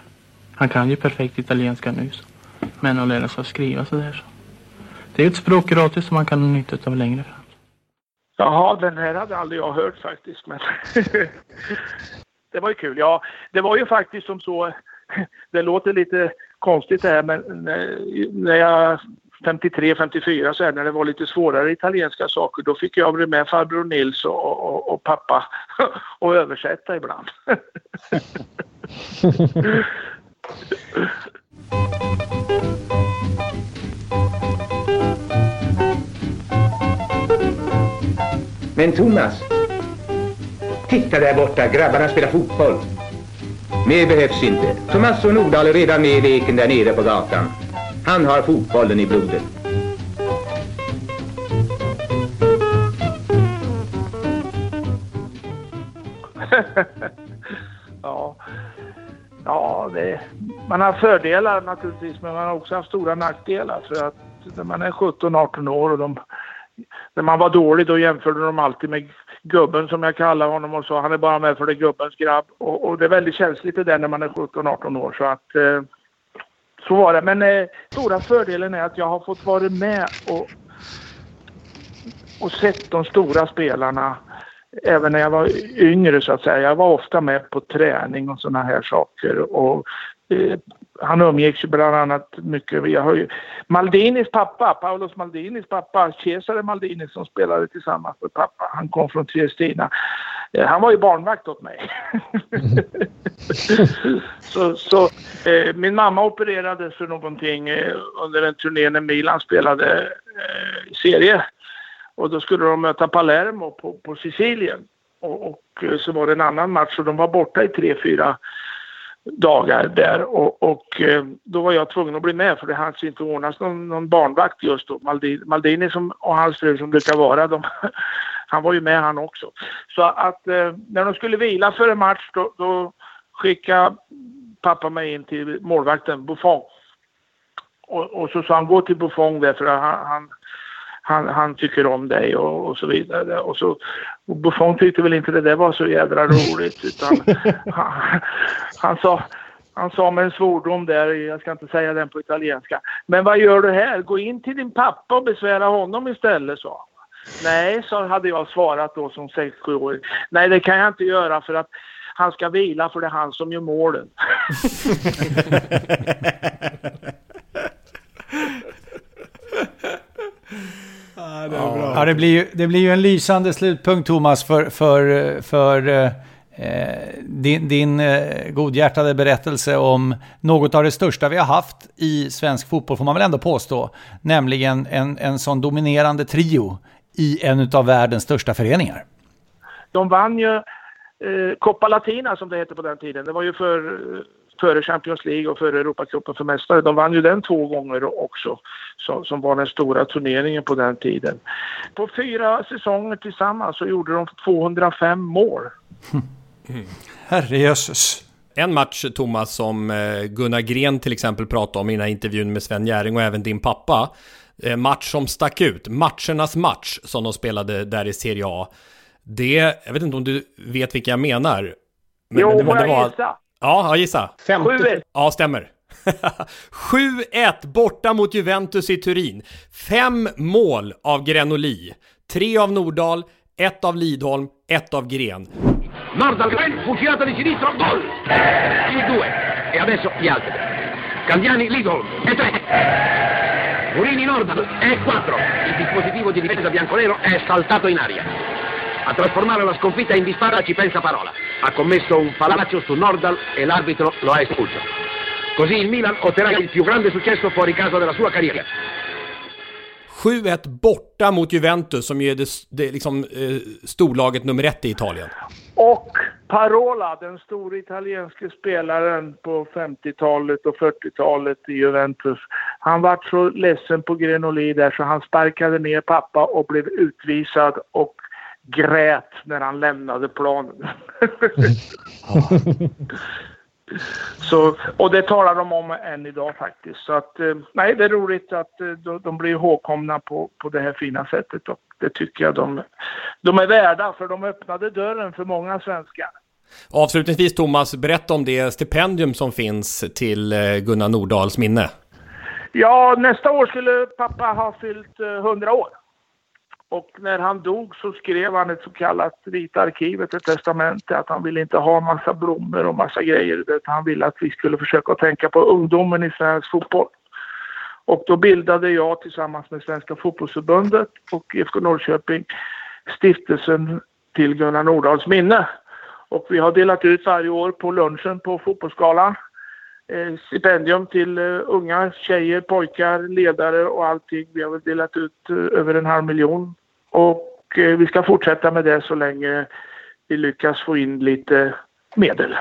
Han kan ju perfekt italienska nu, så. men att lära sig att skriva sådär så. Det är ett språk gratis som man kan ha nytta av längre fram. Jaha, den här hade aldrig jag hört faktiskt. Men det var ju kul. Ja, det var ju faktiskt som så. Det låter lite konstigt det här, men när, när jag 53, 54 så här, när det var lite svårare italienska saker, då fick jag bli med farbror Nils och, och, och pappa och översätta ibland. Men Thomas, titta där borta, grabbarna spelar fotboll. Mer behövs inte. Thomas och Nordahl är redan med i leken där nere på gatan. Han har fotbollen i blodet. ja, ja det, man har fördelar naturligtvis, men man har också haft stora nackdelar. För att när man är 17-18 år och de när man var dålig då jämförde de alltid med gubben som jag kallar honom och sa han är bara med för det är gubbens grabb. Och, och det är väldigt känsligt det där när man är 17-18 år så att eh, så var det. Men eh, stora fördelen är att jag har fått vara med och, och sett de stora spelarna även när jag var yngre så att säga. Jag var ofta med på träning och sådana här saker. Och, eh, han umgicks ju bland annat mycket. Jag har ju, Maldinis pappa, Paulos Maldinis pappa, Cesare Maldini som spelade tillsammans med pappa. Han kom från Triestina. Eh, han var ju barnvakt åt mig. så så eh, min mamma opererades för någonting eh, under en turné när Milan spelade eh, serie. Och då skulle de möta Palermo på, på Sicilien. Och, och eh, så var det en annan match och de var borta i tre, fyra dagar där och, och eh, då var jag tvungen att bli med för det hanns inte ordnas någon, någon barnvakt just då. Maldini, Maldini som, och hans fru som brukar vara, de, han var ju med han också. Så att eh, när de skulle vila före match då, då skickade pappa mig in till målvakten Buffon. Och, och så sa han gå till Buffon där för han, han han, han tycker om dig och, och så vidare. Och, så, och Buffon tyckte väl inte det där var så jädra roligt utan han, han, sa han sa med en svordom där, jag ska inte säga den på italienska. Men vad gör du här? Gå in till din pappa och besvära honom istället, sa han. Nej, så hade jag svarat då som 6-7-åring. Nej, det kan jag inte göra för att han ska vila för det är han som gör målen. Ja, det, är bra. Ja, det, blir ju, det blir ju en lysande slutpunkt Thomas för, för, för eh, din, din eh, godhjärtade berättelse om något av det största vi har haft i svensk fotboll får man väl ändå påstå. Nämligen en, en sån dominerande trio i en av världens största föreningar. De vann ju eh, Coppa Latina som det hette på den tiden. Det var ju för före Champions League och före Europacupen för mästare. De vann ju den två gånger också, som, som var den stora turneringen på den tiden. På fyra säsonger tillsammans så gjorde de 205 mål. Mm. Herrejösses. En match, Thomas, som eh, Gunnar Gren till exempel pratade om i den här intervjun med Sven Järing och även din pappa. Eh, match som stack ut, matchernas match som de spelade där i Serie A. Det, jag vet inte om du vet vilka jag menar. Men, jo, men, det var... gissa? Ja, gissa. 7-1. Ja, stämmer. 7-1 borta mot Juventus i Turin. Fem mål av Grenoli. Tre av Nordahl, ett av Lidholm, ett av Gren. Nordahl, fucilata di sinistro, gol! Il 2. E adesso gli altri. Candiani, Lidholm, e 3. Morini, Nordahl, e 4. Il dispositivo di difesa bianconero è saltato in aria. A trasformare la sconfitta in disfatta ci pensa parola. Ha commesso un falaccio su Nordal e l'arbitro lo ha espulso. Così il Milan otterrà il più grande successo fuori casa della sua carriera. 7-1 borta mot Juventus som ju är det, det liksom, eh, storlaget nummer ett i Italien. Och Parola, den stora italienske spelaren på 50-talet och 40-talet i Juventus. Han var så ledsen på Grenoli där så han sparkade ner pappa och blev utvisad och grät när han lämnade planen. Så, och det talar de om än idag faktiskt. Så att, eh, nej, det är roligt att eh, de, blir ihågkomna på, på det här fina sättet. Och det tycker jag de, de är värda, för de öppnade dörren för många svenskar. Avslutningsvis Thomas, berätta om det stipendium som finns till eh, Gunnar Nordahls minne. Ja, nästa år skulle pappa ha fyllt eh, 100 år. Och när han dog så skrev han ett så kallat Vita arkivet, ett testamente, att han ville inte ha massa blommor och massa grejer. Utan han ville att vi skulle försöka tänka på ungdomen i svensk fotboll. Och då bildade jag tillsammans med Svenska fotbollsförbundet och IFK Norrköping stiftelsen till Gunnar Nordahls minne. Och vi har delat ut varje år på lunchen på Fotbollsgalan Eh, stipendium till eh, unga tjejer, pojkar, ledare och allting. Vi har väl delat ut eh, över en halv miljon. Och vi ska fortsätta med det så länge vi lyckas få in lite medel.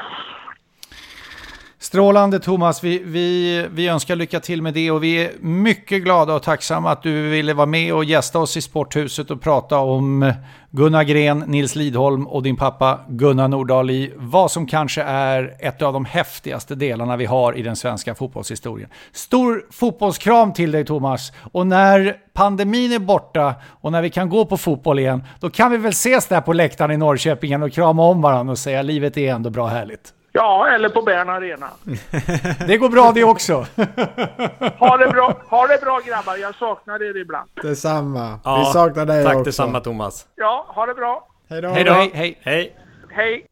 Strålande Thomas, vi, vi, vi önskar lycka till med det och vi är mycket glada och tacksamma att du ville vara med och gästa oss i Sporthuset och prata om Gunnar Gren, Nils Lidholm och din pappa Gunnar Nordahl i vad som kanske är ett av de häftigaste delarna vi har i den svenska fotbollshistorien. Stor fotbollskram till dig Thomas och när pandemin är borta och när vi kan gå på fotboll igen, då kan vi väl ses där på läktaren i Norrköping och krama om varandra och säga livet är ändå bra härligt. Ja, eller på Bern Arena. Det går bra det också. Ha det bra, ha det bra grabbar, jag saknar er ibland. Detsamma. Ja, Vi saknar dig tack också. detsamma Thomas. Ja, ha det bra. Hej då. Hej då. Hej, hej. hej. Hej.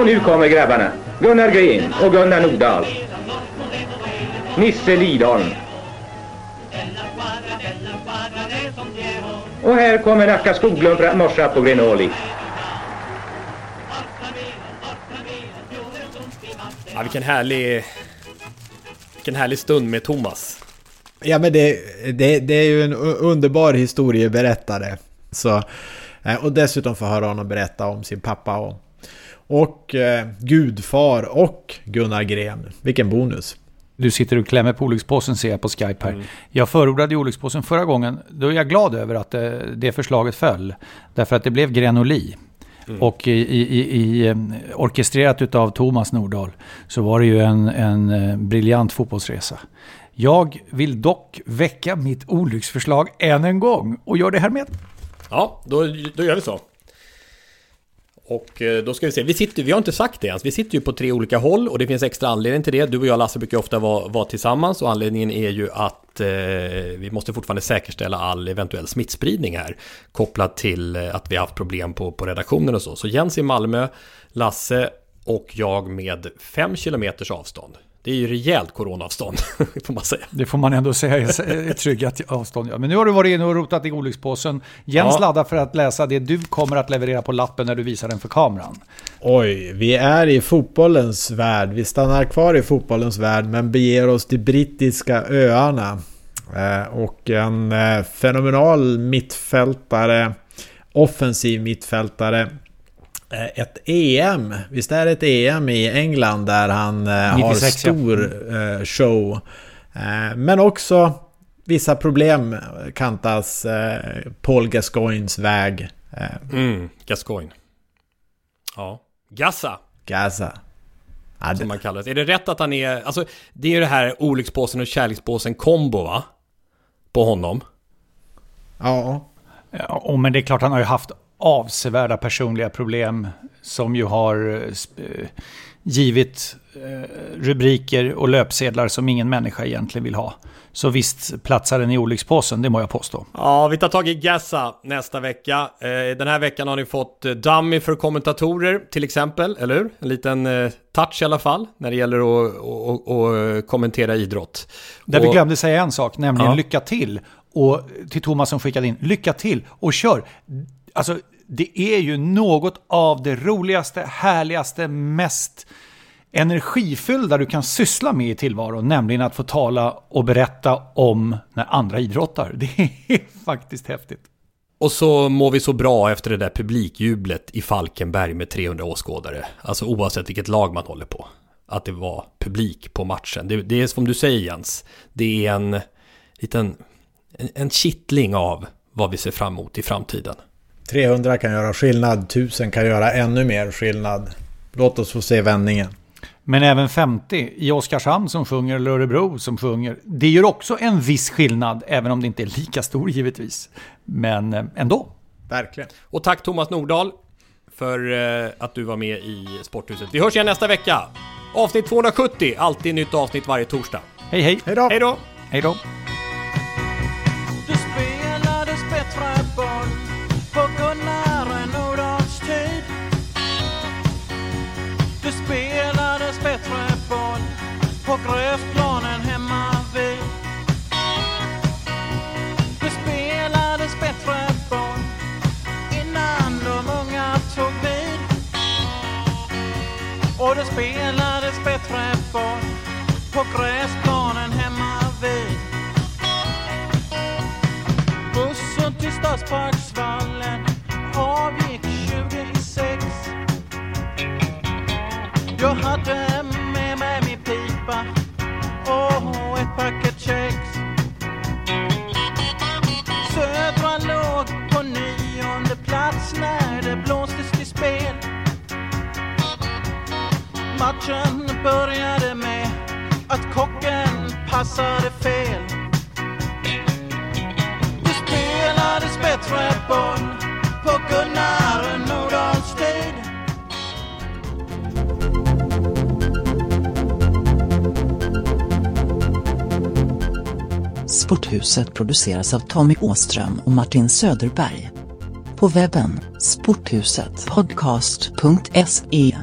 Och nu kommer grabbarna. Gunnar Gren och Gunnar Nordahl. Nisse Lidholm. Och här kommer Nacka Skoglund för att morsa på Grenoli. Ja, vilken härlig... Vilken härlig stund med Thomas. Ja men det, det, det är ju en underbar historieberättare. Så, eh, och dessutom få höra honom berätta om sin pappa och, och eh, gudfar och Gunnar Gren. Vilken bonus. Du sitter och klämmer på olyckspåsen ser jag på Skype här. Jag förordade olyckspåsen förra gången. Då är jag glad över att det, det förslaget föll. Därför att det blev Grenoli. Och i, i, i, i, eh, orkestrerat utav Thomas Nordahl så var det ju en, en eh, briljant fotbollsresa. Jag vill dock väcka mitt olycksförslag än en gång och gör det här med. Ja, då, då gör vi så. Och eh, då ska vi se, vi, sitter, vi har inte sagt det ens, vi sitter ju på tre olika håll och det finns extra anledning till det. Du och jag Lasse brukar ofta vara, vara tillsammans och anledningen är ju att eh, vi måste fortfarande säkerställa all eventuell smittspridning här. Kopplat till eh, att vi har haft problem på, på redaktionen och så. Så Jens i Malmö, Lasse och jag med fem kilometers avstånd. Det är ju rejält coronaavstånd, får man säga. Det får man ändå säga är ett tryggat avstånd. Ja. Men nu har du varit inne och rotat i olyckspåsen. Jens Ja. laddar för att läsa det du kommer att leverera på lappen när du visar den för kameran. Oj, vi är i fotbollens värld. Vi stannar kvar i fotbollens värld men beger oss till brittiska öarna. Eh, och en eh, fenomenal mittfältare, offensiv mittfältare. Eh, Ett EM, visst är det ett EM i England där han eh, har 96, ja. stor eh, show. Men också vissa problem kantas Paul Gascoignes väg. Mm, Gascoigne. Ja. Gassa. Gaza. Ja, Som man kallar det. Är det rätt att han är... Alltså, det är ju det här olyckspåsen och kärlekspåsen kombo va? På honom. Ja. Ja, och men det är klart han har ju haft avsevärda personliga problem som ju har eh, eh, givit eh, rubriker och löpsedlar som ingen människa egentligen vill ha. Så visst platsar den i olyckspåsen, det må jag påstå. Ja, vi tar tag i Gassa nästa vecka. Den här veckan har ni fått dummy för kommentatorer till exempel, eller hur? En liten touch i alla fall när det gäller att, att, att, att kommentera idrott. Där Och- vi glömde säga en sak, nämligen Ja. lycka till Och till Thomas som skickade in, lycka till och kör! Alltså, det är ju något av det roligaste, härligaste, mest energifyllda du kan syssla med i tillvaron, nämligen att få tala och berätta om när andra idrottar. Det är faktiskt häftigt. Och så mår vi så bra efter det där publikjublet i Falkenberg med 300 åskådare. Alltså oavsett vilket lag man håller på. Att det var publik på matchen. Det, det är som du säger Jens, det är en liten en, en kittling av vad vi ser fram emot i framtiden. 300 kan göra skillnad, 1000 kan göra ännu mer skillnad. Låt oss få se vändningen. Men även 50 i Oskarshamn som sjunger eller Örebro som sjunger. Det gör också en viss skillnad, även om det inte är lika stor givetvis. Men eh, ändå. Verkligen. Och tack Thomas Nordahl för eh, att du var med i Sporthuset. Vi hörs igen nästa vecka. Avsnitt 270, alltid nytt avsnitt varje torsdag. Hej hej! Hej då! Hej då! Hej då! Spelades bättre boll på gräsplanen hemma vid. Bussen till Stadsparksvallen avgick 20 i sex. Jag hade Matchen började med att kocken passade fel. Det spelades bättre boll på Gunnar Nordahls tid. Sporthuset produceras av Tommy Åström och Martin Söderberg. På webben sporthusetpodcast.se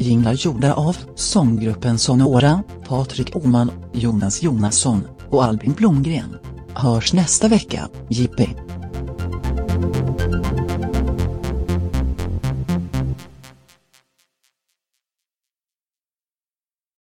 Jinglar gjorda av sånggruppen Sonora, Patrik Oman, Jonas Jonasson och Albin Blomgren. Hörs nästa vecka, Jippi.